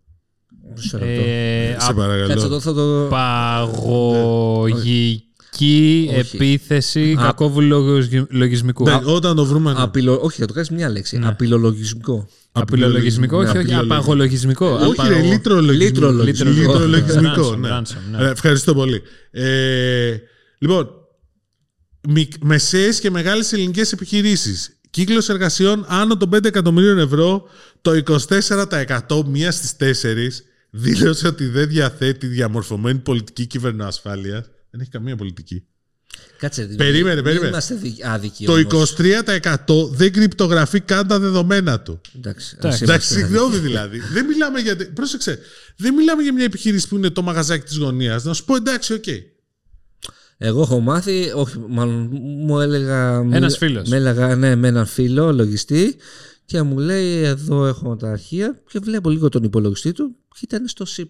Ε, σε παρακαλώ. το... Παγωγική επίθεση κακόβουλου λογισμικού. Ναι, όταν το βρούμε. Ναι. Απειλο... Όχι, θα το κάνεις μια λέξη. Ναι. Απειλολογισμικό. Απειλολογισμικό, όχι, όχι, απαγολογισμικό. Όχι, ρε, λίτρολογισμικό. Ευχαριστώ πολύ. Ε, λοιπόν, μεσαίες και μεγάλες ελληνικές επιχειρήσεις. Κύκλος εργασιών άνω των 5 εκατομμυρίων ευρώ, το 24% μία στις 4 δήλωσε ότι δεν διαθέτει διαμορφωμένη πολιτική κυβερνοασφάλειας. Δεν έχει καμία πολιτική. Κάτσε, δηλαδή, περίμενε, περίμενε. Είμαστε άδικοι. Το 23% δεν κρυπτογραφεί καν τα δεδομένα του. Εντάξει, Εντάξει συγγνώμη δηλαδή. δεν μιλάμε για. Πρόσεξε. Δεν μιλάμε για μια επιχείρηση που είναι το μαγαζάκι της γωνίας. Να σου πω εντάξει, OK. Okay. Εγώ έχω μάθει, όχι, μάλλον μου έλεγα. Ένας φίλος. Με έλεγα, ναι, με έναν φίλο, λογιστή, και μου λέει: Εδώ έχω τα αρχεία και βλέπω λίγο τον υπολογιστή του και ήταν στο C,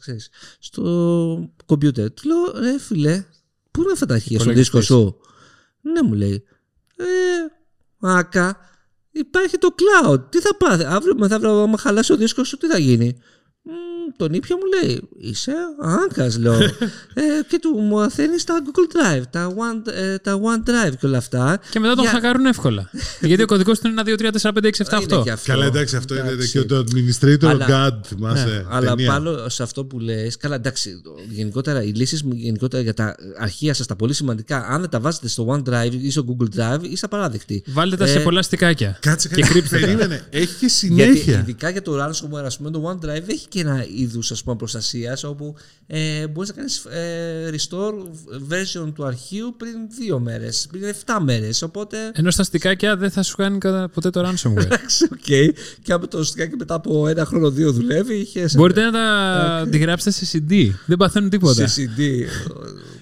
ξέρεις, στο κομπιούτερ. Του λέω: Ρε φίλε, Πού είναι αυτά τα αρχεία στο δίσκο σου; Ναι, μου λέει. Ε, άκα, υπάρχει το cloud. Τι θα πάθει; Αύριο μεθαύριο, άμα χαλάσει ο δίσκος σου, τι θα γίνει; Τον ήπιο μου λέει Είσαι άγκα, λέω. ε, και του μου μαθαίνει τα Google Drive, τα, One, ε, τα OneDrive και όλα αυτά. Και μετά τον Για... χακάρουν εύκολα. Γιατί ο κωδικός του είναι 1, 2, 3, 4, 5, 6, 7, 8. Καλά, εντάξει, αυτό είναι και το Administrator αλλά, God, θυμάσαι. Ναι, αλλά πάνω σε αυτό που λες, καλά, εντάξει, γενικότερα οι λύσεις γενικότερα για τα αρχεία σας, τα πολύ σημαντικά, αν δεν τα βάζετε στο OneDrive ή στο Google Drive, είστε απαράδεκτοι. Βάλτε τα σε ε, πολλά στικάκια. Κάτσε και κρύψτε. Περίμενε, έχει και συνέχεια. ειδικά για το ransomware, ας πούμε, το OneDrive έχει και ένα είδους προστασίας, όπου ε, μπορείς να κάνεις ε, restore version του αρχείου πριν δύο μέρες, πριν 7 μέρες. Οπότε. Ενώ στα στικάκια δεν θα σου κάνει ποτέ το ransomware. Εντάξει, OK. Okay. Και από το στικάκι μετά από ένα χρόνο, δύο δουλεύει, είχε. Μπορείτε να τα τη γράψετε σε CD. Δεν παθαίνουν τίποτα. Σε CD.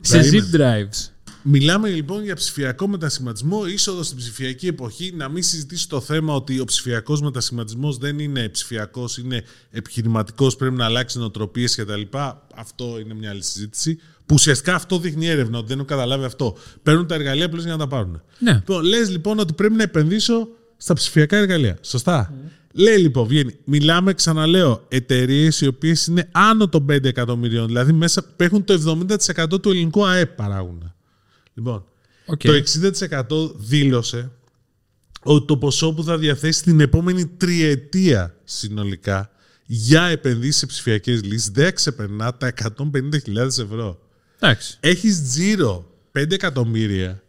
σε zip drives. Μιλάμε λοιπόν για ψηφιακό μετασχηματισμό, είσοδος στην ψηφιακή εποχή. Να μην συζητήσει το θέμα ότι ο ψηφιακός μετασχηματισμός δεν είναι ψηφιακός, είναι επιχειρηματικός, πρέπει να αλλάξει νοοτροπίες κτλ. Αυτό είναι μια άλλη συζήτηση. Που ουσιαστικά αυτό δείχνει έρευνα, ότι δεν έχουν καταλάβει αυτό. Παίρνουν τα εργαλεία απλώς για να τα πάρουν. Ναι. Λοιπόν, Λες λοιπόν ότι πρέπει να επενδύσω στα ψηφιακά εργαλεία. Σωστά. Mm. Λέει λοιπόν, βγαίνει. Μιλάμε, ξαναλέω, εταιρείες οι οποίες είναι άνω των 5 εκατομμυρίων. Δηλαδή μέσα έχουν το 70% του ελληνικού ΑΕΠ παράγουν. Λοιπόν, το 60% δήλωσε ότι το ποσό που θα διαθέσει την επόμενη τριετία συνολικά για επενδύσεις σε ψηφιακές λύσεις δεν ξεπερνά τα 150.000 ευρώ. Εντάξει. Έχεις τζίρο 5 εκατομμύρια.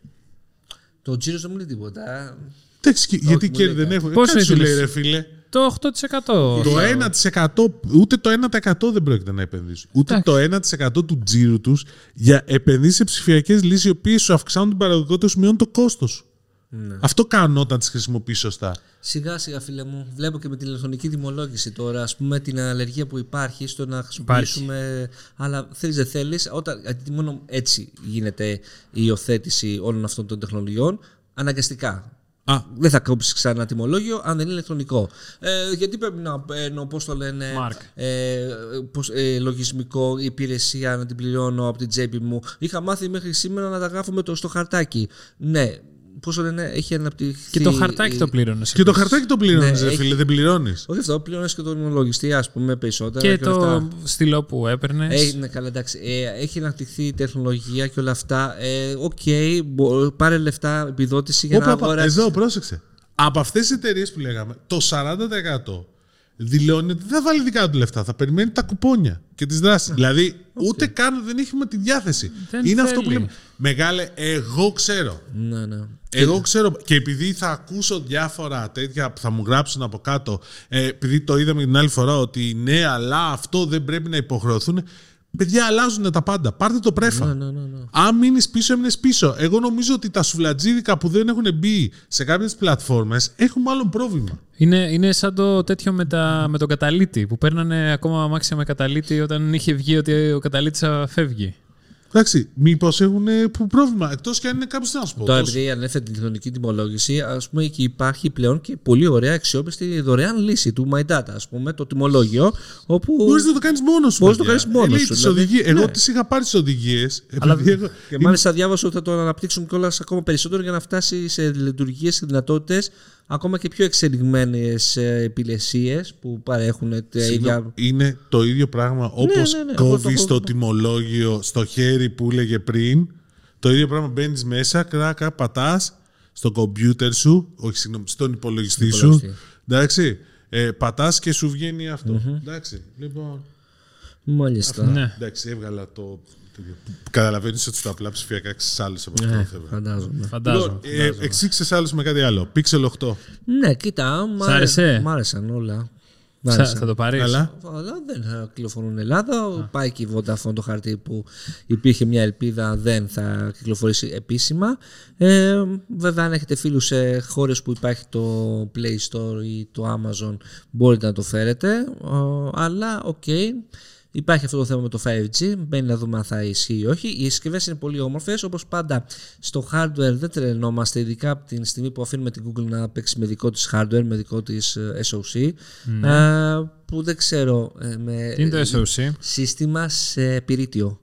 Το τζίρο δεν μου λέει τίποτα. Εντάξει, γιατί κέρδη δεν έχουν. Πώς σου λέει ρε φίλε. Το 8%. Το 1%, ούτε το 1% δεν πρόκειται να επενδύσουν. Ούτε το 1% του τζίρου τους για επενδύσεις σε ψηφιακές λύσεις οι οποίες σου αυξάνουν την παραγωγικότητα σου, μειώνουν το κόστος σου. Ναι. Αυτό κάνουν όταν τις χρησιμοποιεί σωστά. Σιγά σιγά, φίλε μου. Βλέπω και με την ηλεκτρονική τιμολόγηση τώρα, ας πούμε, την αλλεργία που υπάρχει στο να χρησιμοποιήσουμε. Αλλά θέλεις, δεν θέλεις, όταν μόνο έτσι γίνεται η υιοθέτηση όλων αυτών των τεχνολογιών, αναγκαστικά. Α. Δεν θα κόψεις ξανά τιμολόγιο αν δεν είναι ηλεκτρονικό. Ε, γιατί πρέπει να παίρνω, πώς το λένε, ε, πώς, ε, λογισμικό υπηρεσία να την πληρώνω από την τσέπη μου. Είχα μάθει μέχρι σήμερα να τα γράφω με το, στο χαρτάκι. Ναι, Πώ το λένε, έχει αναπτυχθεί. Και το χαρτάκι το πλήρωνες. Και το χαρτάκι το πλήρωνες, ναι, φίλε, δεν πληρώνεις. Όχι αυτό, πλήρωνε και τον λογιστή, ας πούμε, περισσότερα. Και, και το στυλό που έπαιρνες. Έχει, ναι, καλά, εντάξει. Ε, έχει αναπτυχθεί η τεχνολογία και όλα αυτά. Ε, OK, okay, πάρε λεφτά επιδότηση για Οπα, να αγοράσεις. Εδώ, πρόσεξε. Από αυτές τις εταιρείες που λέγαμε, το 40% δηλώνει ότι δεν θα βάλει δικά του λεφτά. Θα περιμένει τα κουπόνια και τις δράσεις. Δηλαδή, okay. ούτε καν δεν έχουμε τη διάθεση. Δεν Είναι θέλει. αυτό που λέμε. Μεγάλε, εγώ ξέρω. Ναι, ναι. Εγώ ξέρω και επειδή θα ακούσω διάφορα τέτοια που θα μου γράψουν από κάτω, ε, επειδή το είδαμε την άλλη φορά ότι ναι, αλλά αυτό δεν πρέπει να υποχρεωθούν. Παιδιά, αλλάζουν τα πάντα. Πάρτε το πρέφα. Ναι, ναι, ναι, ναι. Αν μείνεις πίσω, έμεινες πίσω. Εγώ νομίζω ότι τα σουβλατζίδικα που δεν έχουν μπει σε κάποιες πλατφόρμες έχουν μάλλον πρόβλημα. Είναι, είναι σαν το τέτοιο με, τα, με τον καταλήτη που παίρνανε ακόμα αμάξια με καταλήτη όταν είχε βγει ότι ο καταλήτης φεύγει. Εντάξει, μήπως έχουν πρόβλημα. Εκτός και αν είναι κάποιος να σου πω. Τώρα, επειδή ανέφερε την κοινωνική τιμολόγηση, ας πούμε, εκεί υπάρχει πλέον και πολύ ωραία αξιόπιστη δωρεάν λύση του My Data, ας πούμε, το τιμολόγιο. Όπου... Μπορείς να το κάνεις μόνος σου. Μπορείς να το κάνεις μόνος σου. Δηλαδή, ναι. Εγώ τις είχα πάρει τις οδηγίες. Αλλά... Εγώ... Και μάλιστα διάβασα ότι θα το αναπτύξουν κιόλας ακόμα περισσότερο για να φτάσει σε λειτουργίες και δυνατότητες ακόμα και πιο εξελιγμένες ε, υπηρεσίες που παρέχουν για... Είναι το ίδιο πράγμα ναι, όπως ναι, ναι, κόβεις το τιμολόγιο στο χέρι που έλεγε πριν. Το ίδιο πράγμα μπαίνεις μέσα, κράκα, πατάς στο κομπιούτερ σου, όχι συγγνώμη, στον υπολογιστή σου. Εντάξει, ε, πατάς και σου βγαίνει Εντάξει, λοιπόν... Μάλιστα. Ναι. Εντάξει, έβγαλα το Καταλαβαίνεις ότι στο απλά ψηφιακά άλλου από αυτό το θέμα. Φαντάζομαι. φαντάζομαι. Λοιπόν, ε, εξήγησε άλλου με κάτι άλλο. Pixel 8. Ναι, κοίτα. Μ' άρεσε; Μ' άρεσαν όλα. Θα, θα το πάρεις; Αλλά. Αλλά δεν θα κυκλοφορούν Ελλάδα. Α. Πάει και η Vodafone το χαρτί που υπήρχε μια ελπίδα δεν θα κυκλοφορήσει επίσημα. Ε, βέβαια, αν έχετε φίλους σε χώρες που υπάρχει το Play Store ή το Amazon, μπορείτε να το φέρετε. Ε, αλλά, OK. Okay. Υπάρχει αυτό το θέμα με το 5G, μπαίνει να δούμε αν θα ισχύει ή όχι. Οι συσκευές είναι πολύ όμορφες. Όπως πάντα, στο hardware δεν τρελνόμαστε, ειδικά από την στιγμή που αφήνουμε την Google να παίξει με δικό της hardware, με δικό της ε, SOC. Ναι. που δεν ξέρω. Ε, με Τι είναι το SOC? Σύστημα σε πυρίτιο.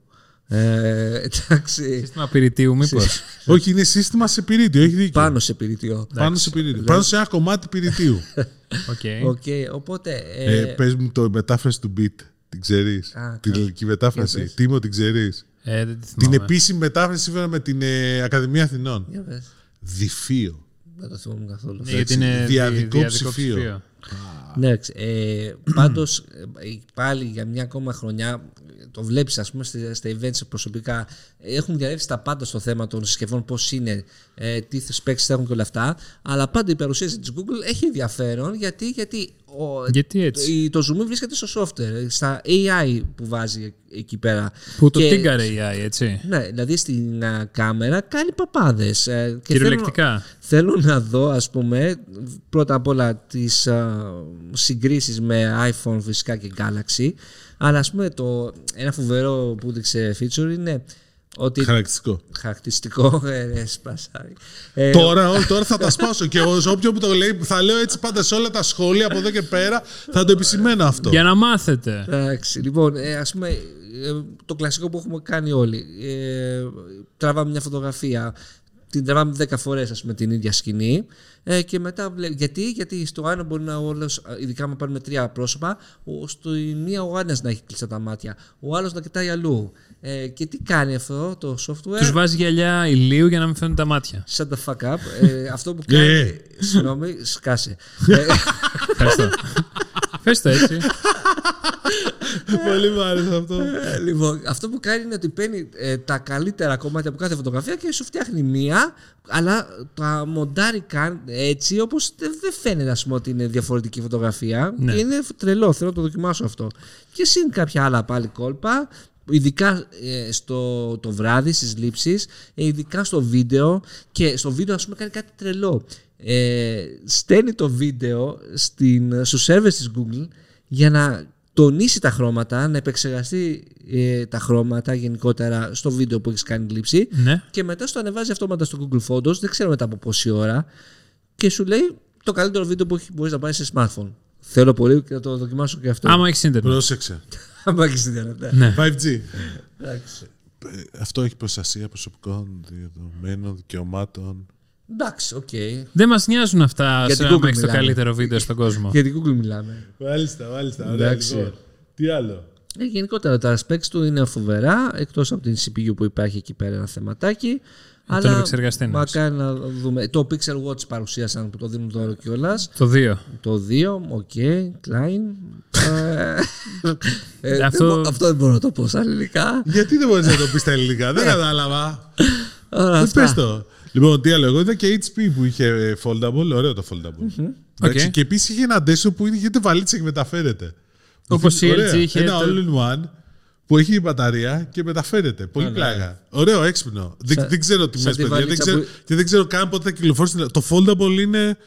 Ε, εντάξει. Σύστημα πυρητίου, μήπως; Όχι, είναι σύστημα σε πυρίτιο. Έχει δίκιο. Πάνω σε πυρίτιο. Πάνω σε πυρίτιο. Πάνω σε ένα κομμάτι πυρητίου. okay. okay. Οπότε. Ε, ε, πες μου το μετάφραση του beat. Την ξέρεις. Την ελληνική μετάφραση. Τίμο, την ξέρεις. Ε, την επίσημη μετάφραση σύμφωνα με την ε, Ακαδημία Αθηνών. Διφύο. Δεν το θυμόμαι καθόλου. Ναι, γιατί είναι διαδικό, ψηφίο. Ναι, ε, πάντως ε, πάλι για μια ακόμα χρονιά το βλέπεις ας πούμε στα, στα events προσωπικά έχουν διαρρεύσει τα πάντα στο θέμα των συσκευών πώς είναι, ε, τι specs θα έχουν και όλα αυτά αλλά πάντα η παρουσίαση της Google έχει ενδιαφέρον γιατί, γιατί, ο, Γιατί έτσι; το, το zoom βρίσκεται στο software, στα AI που βάζει εκεί πέρα. Που το Και- τίγκαρε η AI, έτσι. Ναι, δηλαδή στην α, κάμερα κάνει παπάδες. ε, και Κυριολεκτικά. Θέλω, θέλω να δω, ας πούμε, πρώτα απ' όλα τις α, συγκρίσεις με iPhone φυσικά και Galaxy. Αλλά ας πούμε το, ένα φοβερό που έδειξε feature είναι ότι Χαρακτηριστικό. χαρακτηριστικό ε, ε, σπασάρι. Ε, Τώρα, ό, τώρα θα τα σπάσω και εγώ σε όποιον που το λέει, θα λέω έτσι πάντα σε όλα τα σχόλια από εδώ και πέρα, θα το επισημαίνω αυτό. Για να μάθετε. Εντάξει, λοιπόν, ε, ας πούμε, ε, το κλασικό που έχουμε κάνει όλοι. Ε, τραβάμε μια φωτογραφία, την τραβάμε 10 φορές, ας πούμε, την ίδια σκηνή ε, και μετά βλέ- γιατί, γιατί στο ένα μπορεί να όλος, ειδικά αν πάρουμε τρία πρόσωπα, ο, στο η μία ο ένας να έχει κλειστά τα μάτια, ο άλλος να κοιτάει αλλού. Ε, και τι κάνει αυτό το software; Τους βάζει γυαλιά ηλίου για να μην φαίνουν τα μάτια. Shut the fuck up. Ε, αυτό που κάνει. Ε. Συγγνώμη, σκάσε. Ε, Ευχαριστώ. Πες το έτσι. Πολύ μου άρεσε αυτό. Ε, λοιπόν, αυτό που κάνει είναι ότι παίρνει ε, τα καλύτερα κομμάτια από κάθε φωτογραφία και σου φτιάχνει μία, αλλά τα μοντάρει καν έτσι όπως δεν δεν φαίνεται ας πούμε, ότι είναι διαφορετική φωτογραφία. Ναι. Και είναι τρελό, θέλω να το δοκιμάσω αυτό. Και συν κάποια άλλα πάλι κόλπα, ειδικά ε, στο το βράδυ στις λήψεις, ε, ειδικά στο βίντεο και στο βίντεο ας πούμε κάνει κάτι τρελό. Ε, στέλνει το βίντεο στην, στους servers της Google για να τονίσει τα χρώματα, να επεξεργαστεί ε, τα χρώματα γενικότερα στο βίντεο που έχεις κάνει λήψη Ναι. και μετά στο ανεβάζει αυτόματα στο Google Photos, δεν ξέρω μετά από πόση ώρα και σου λέει το καλύτερο βίντεο που έχει- μπορείς να πάρεις σε smartphone. Θέλω πολύ και να το δοκιμάσω και αυτό. Άμα έχεις ίντερνετ. Πρόσεξε. Άμα έχεις ίντερνετ, ναι. Ναι. 5G. Εντάξει. Ε, Αυτό έχει προστασία προσωπικών δεδομένων, δικαιωμάτων. Εντάξει, οκ. Δεν μας νοιάζουν αυτά Για σε την άμα Google έχει το μιλάμε. καλύτερο βίντεο στον κόσμο. Για την Google μιλάμε. Μάλιστα, μάλιστα. Ωραία, Εντάξει. λοιπόν. Τι άλλο; Ε, γενικότερα τα specs του είναι φοβερά, εκτός από την CPU που υπάρχει εκεί πέρα ένα θεματάκι. τον επεξεργαστή είναι. μακάρι να δούμε. Το Pixel Watch παρουσίασαν που το δίνουν δώρο κιόλας. Το 2. Το 2, οκ, Klein. Ε, ε, Αυτό- δεν μπο- αυτό δεν μπορώ να το πω στα ελληνικά. Γιατί δεν μπορείς να το πεις στα ελληνικά, δεν κατάλαβα. Άρα, Δεν αυτά. πες το. Λοιπόν, τι άλλο. Εγώ είδα και HP που είχε ε, foldable. Ωραίο το foldable. Εντάξει, Οκ. Και επίσης είχε ένα ντέσο που είναι- γίνεται βαλίτσα και μεταφέρεται. Όπως η Ωραία. LG είχε Ένα το- all in one που έχει μπαταρία και μεταφέρεται. Πολύ πλάκα. Ωραίο, έξυπνο. Δεν, Σαν- δεν ξέρω τι σαν μες, τη παιδιά. Δεν βαλίτσα ξέρω, που- Και δεν ξέρω καν πότε θα κυκλοφορήσει. Το foldable είναι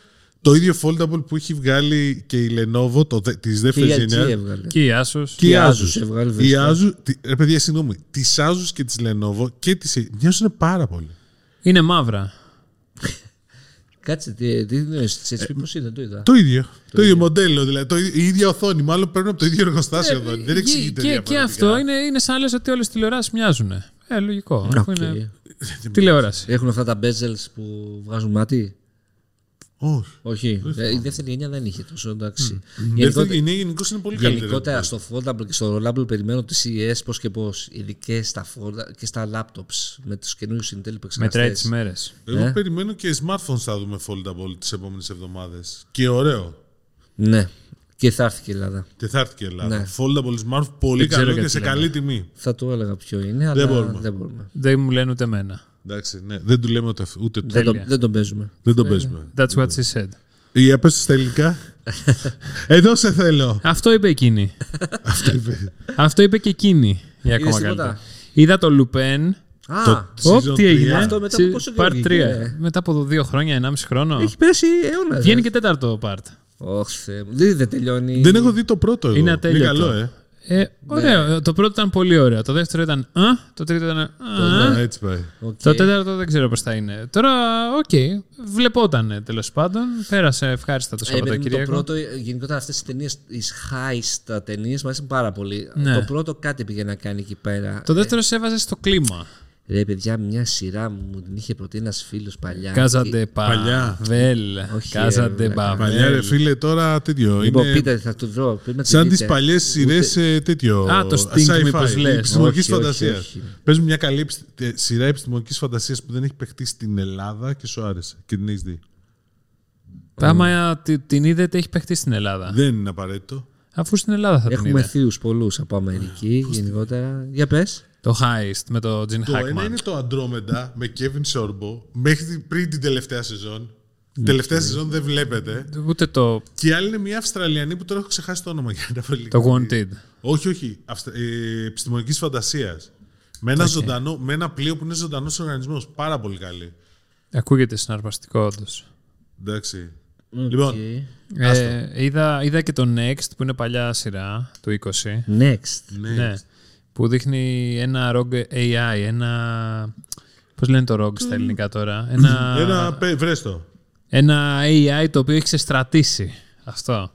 το ίδιο foldable που έχει βγάλει και η Lenovo το, δε- της Και η δεύτερης LG γενιάς. έβγαλε. Και η Asus. Και η η Asus. Asus έβγαλε, Η βέβαια. Asus, τι- ρε παιδιά, συγγνώμη. Της Asus και της Lenovo και τη μοιάζουν πάρα πολύ. Είναι μαύρα. Κάτσε, τι, τι εννοείς, της HP πώς είναι, το είδα. Το ίδιο. Το, ίδιο μοντέλο. Δηλαδή, το, ίδιο- η ίδια οθόνη. Μάλλον παίρνουν από το ίδιο εργοστάσιο οθόνη. Δεν Και- εξηγείται και, και διαφορετικά. αυτό είναι, είναι σαν λες ότι όλες τις τηλεοράσεις μοιάζουν. Ε, λογικό. Αφού Οκ. είναι τηλεόραση. Έχουν αυτά τα bezels που βγάζουν μάτι; Όχι. Όχι. Ε, Η δεύτερη γενιά δεν είχε τόσο, εντάξει. Η δεύτερη Γενικότερα- γενιά γενικώς είναι πολύ καλύτερη. Γενικότερα στο foldable και στο rollable περιμένω τη CES πώς και πώς, ειδικά στα, folda- και στα laptops με τους καινούριους Intel Μετράει επεξεργαστές. τις μέρες. Εγώ Ε; περιμένω και smartphones θα δούμε foldable τις επόμενες εβδομάδες. Και ωραίο. Ναι, και θα έρθει και η Ελλάδα. Και θα έρθει και η Ελλάδα. Ναι. Foldable smartphone πολύ Δεν ξέρω καλό και γιατί σε λέμε. καλή τιμή. Θα το έλεγα ποιο είναι, αλλά μπορούμε. δεν μπορούμε. Δεν μου λένε ούτε εμένα. Εντάξει, ναι. Δεν του λέμε ούτε, ούτε Δεν, το, Τέλεια. δεν τον παίζουμε. Δεν τον παίζουμε. That's what she said. Για πες το στα ελληνικά. Εδώ σε θέλω. Αυτό είπε εκείνη. Αυτό είπε. Αυτό είπε και εκείνη. Για ακόμα Είδες καλύτερα. τίποτα; Είδα το Lupin. Α, Το- Ωπ, Season τι 3. έγινε. Αυτό μετά από Ση- πόσο καιρό Part βγήκε, 3. ε; Μετά από δύο χρόνια, 1,5 χρόνο. έχει πέρασει αιώνας. Βγαίνει και τέταρτο part. Όχι, Θεέ μου. Δεν, δεν τελειώνει. Δεν έχω δει το πρώτο εγώ. Είναι ατέλειωτο. καλό, ε. Ε, ωραίο. Το πρώτο ήταν πολύ ωραίο. Το δεύτερο ήταν. Α, το τρίτο ήταν. Α, Α, Έτσι πάει. Οκ. Το τέταρτο δεν ξέρω πώς θα είναι. Τώρα, οκ. Βλεπόταν τέλος πάντων. Πέρασε ευχάριστα το Ε, παιδί μου, το Σαββατοκύριακο. πρώτο, ε, γενικότερα αυτές τι ταινίες, οι heist ταινίες, μου αρέσουν πάρα πολύ. Ναι. Το πρώτο κάτι πήγε να κάνει εκεί πέρα. Το δεύτερο σε έβαζε στο κλίμα. Ρε παιδιά, μια σειρά μου την είχε προτείνει ένας φίλος παλιά. Casa de Παλιά. Papel. Όχι, Κάζαντε ε, παβέλ. Παλιά ρε φίλε τώρα τέτοιο. Λοιπόν, είναι πείτε, θα το βρω. Πρέπει να τη σαν δείτε. τις παλιές σειρές ε, τέτοιο. Α, το Sting sci-fi, μήπως λες. Επιστημονικής Όχι, όχι, φαντασίας. όχι. Πες μου μια καλή επιστη- ε, σειρά επιστημονικής φαντασίας που δεν έχει παιχτεί στην Ελλάδα και σου άρεσε και την έχεις δει. Άμα τη- την είδετε, έχει παιχτεί στην Ελλάδα. Δεν είναι απαραίτητο. Αφού στην Ελλάδα θα την Έχουμε είδε. θείους πολλούς από Αμερική γενικότερα. Για πες. Το Heist με το Gene Το ένα Hackman. είναι το Andromeda με Kevin Sorbo μέχρι την- πριν την τελευταία σεζόν. Την τελευταία σεζόν δεν βλέπετε. Ούτε το, Και η άλλη είναι μια Αυστραλιανή που τώρα έχω ξεχάσει το όνομα για να πω το ειλικρινή. Wanted. Όχι, όχι. Αυστρα... Ε, Επιστημονικής φαντασίας. Με ένα, ζωντανό, με ένα πλοίο που είναι ζωντανός οργανισμός. Πάρα πολύ καλή. Ακούγεται συναρπαστικό όντως. Εντάξει. Λοιπόν, Ε, είδα, είδα και το Next που είναι παλιά σειρά του 20. Next. ναι. Ναι. Που δείχνει ένα ROG AI, ένα. Πώς λένε το rogue στα ελληνικά τώρα. Ένα, Ένα πε- βρέστο. ένα AI το οποίο έχει ξεστρατήσει. Αυτό.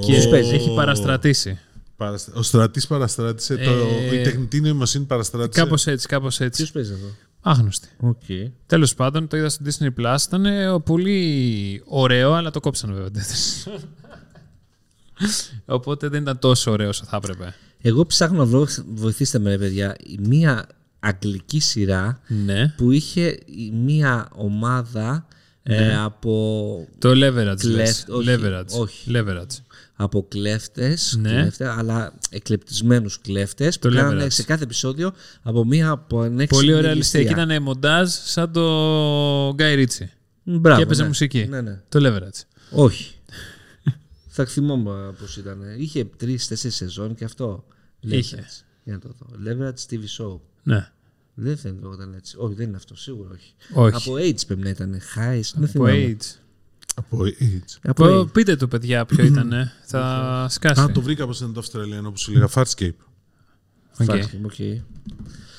Και Ποιος παίζει; έχει παραστρατήσει. Παραστα- Ο στρατής παραστράτησε. Το... Ε, Η τεχνητή νοημοσύνη παραστράτησε. Κάπως έτσι, κάπως έτσι. Ποιος παίζει αυτό. Άγνωστη. Οκ. Τέλος πάντων, το είδα στο Disney Plus. Ήταν ε, πολύ ωραίο, αλλά το κόψαν βέβαια. Οπότε δεν ήταν τόσο ωραίο όσο θα έπρεπε. Εγώ ψάχνω να βρω, βοηθήστε με ρε παιδιά, μία αγγλική σειρά Ναι. που είχε η μία ομάδα ε, από, Το leverage. Κλέφ- λες. όχι, leverage. όχι. Leverage. από κλέφτες, Ναι. κλέφτες, αλλά εκλεπτισμένους κλέφτες που Το κάνανε leverage. σε κάθε επεισόδιο από μία από ανέξυπνη Πολύ ωραία ληστεία. ληστεία. Και ήταν μοντάζ σαν το Guy Ritchie. Μπράβο, και έπαιζε ναι. μουσική. Ναι, ναι. Το leverage. Όχι. Θα θυμόμαι πώς ήταν. Είχε τρει-τέσσερι σεζόν και αυτό. Είχε. Leverage. Για να το δω. Leverage TV show. Ναι. Δεν θα ήταν έτσι. Όχι, δεν είναι αυτό, σίγουρα όχι. Όχι. Από AIDS πρέπει να ήταν. Highs. Δεν Από θυμάμαι. AIDS. Από AIDS. Από Πω, AIDS. Πείτε του παιδιά ποιο ήταν. θα σκάσει. Α, το βρήκα πώ ήταν το Αυστραλιανό που σου λέγα. Farscape. Οκ. Φάσκε, οκ.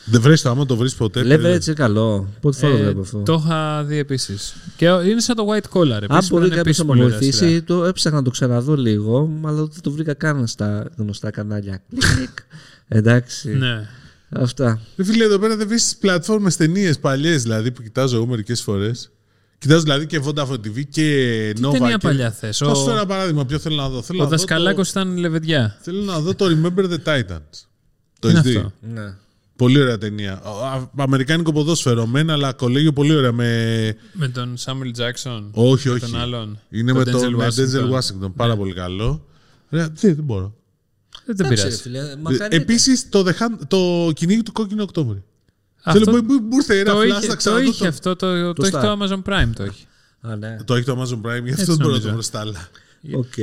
Δεν βρες το, άμα το βρεις ποτέ. Leverage είναι καλό. Πότε φορά το Ε, βλέπω αυτό; το είχα δει επίσης. Και είναι σαν το White Collar. Αν Επίσης, μπορεί είναι κάποιος επίσης να με πολύ ωραία σειρά. βοηθήσει, το έψαχνα να το ξαναδώ λίγο, αλλά δεν το βρήκα καν στα γνωστά κανάλια. Κλικ. Εντάξει. Ναι. Αυτά. Ρε φίλε, εδώ πέρα δεν βρεις τις πλατφόρμες ταινίες παλιές δηλαδή που κοιτάζω εγώ μερικές φορές. Κοιτάζω δηλαδή και Vodafone TV και Τι Nova. ταινία και... παλιά θες; Θα σου Ο, φέρω ένα παράδειγμα. Ποιο θέλω να δω. Θέλω ο να δω Δασκαλάκος το... ήταν λεβεντιά. Θέλω να δω το Remember the Titans. Το Τι είναι HD. αυτό; Ναι. Πολύ ωραία ταινία. Α, α, Αμερικάνικο ποδόσφαιρο, μεν, αλλά κολέγιο πολύ ωραία. Με... Με τον Samuel Jackson. Όχι, με όχι. τον άλλον. Είναι με τον Denzel με Denzel Washington. Washington. Πάρα πολύ καλό. Ρε, δεν, δεν μπορώ. Δεν, δεν Εντάξει, ρε πειράζει. φίλε, μακάρι- Επίσης, το, The Hand- το κυνήγι του κόκκινου Οκτώβρη. Αυτό Θέλω, μου μου ήρθε ένα το flash είχε, να το ξαναδώ είχε το- αυτό, το, το, έχει Star. το Amazon Prime το έχει. Α, ναι. Το έχει το Amazon Prime, γι' αυτό Έτσι δεν μπορώ να νομίζω. το βρω στα άλλα. Οκ.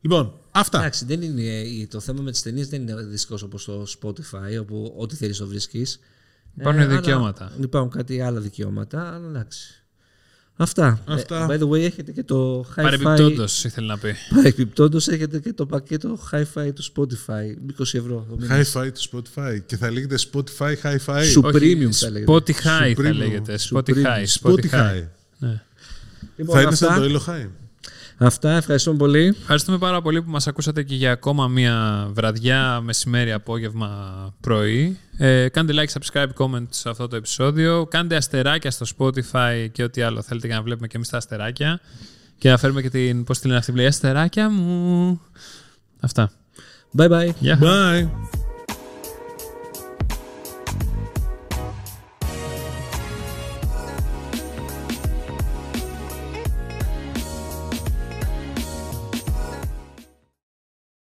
Λοιπόν, αυτά. Εντάξει, δεν είναι, ε, το θέμα με τις ταινίες δεν είναι δυστυχώ όπως το Spotify, όπου ό,τι θέλεις το βρίσκεις. Υπάρχουν δικαιώματα. Υπάρχουν κάτι άλλα δικαιώματα, αλλά εντάξει. Αυτά. Αυτά. Ε, by the way, έχετε και το hi-fi. Παρεμπιπτόντως, ήθελε να πει. Παρεμπιπτόντως έχετε και το πακέτο hi-fi του Spotify. 20 ευρώ. το μήνα. Hi-Fi του Spotify. Και θα λέγεται Spotify Hi-Fi. Σου- Όχι, Premium θα λέγεται. Spotify θα Supreme. λέγεται. Supreme. Spotify. Spotify. Spotify. Ναι. Λοιπόν, Θα είναι αυτά, σαν το Elo High. Αυτά, ευχαριστούμε πολύ. Ευχαριστούμε πάρα πολύ που μας ακούσατε και για ακόμα μία βραδιά, μεσημέρι, απόγευμα, πρωί. Ε, κάντε like, subscribe, comment σε αυτό το επεισόδιο. Κάντε αστεράκια στο Spotify και ό,τι άλλο θέλετε για να βλέπουμε και εμείς τα αστεράκια. Και να φέρουμε και την, πώς τη λένε αυτή, η αστεράκια μου. Αυτά. Bye bye. Γεια. Bye.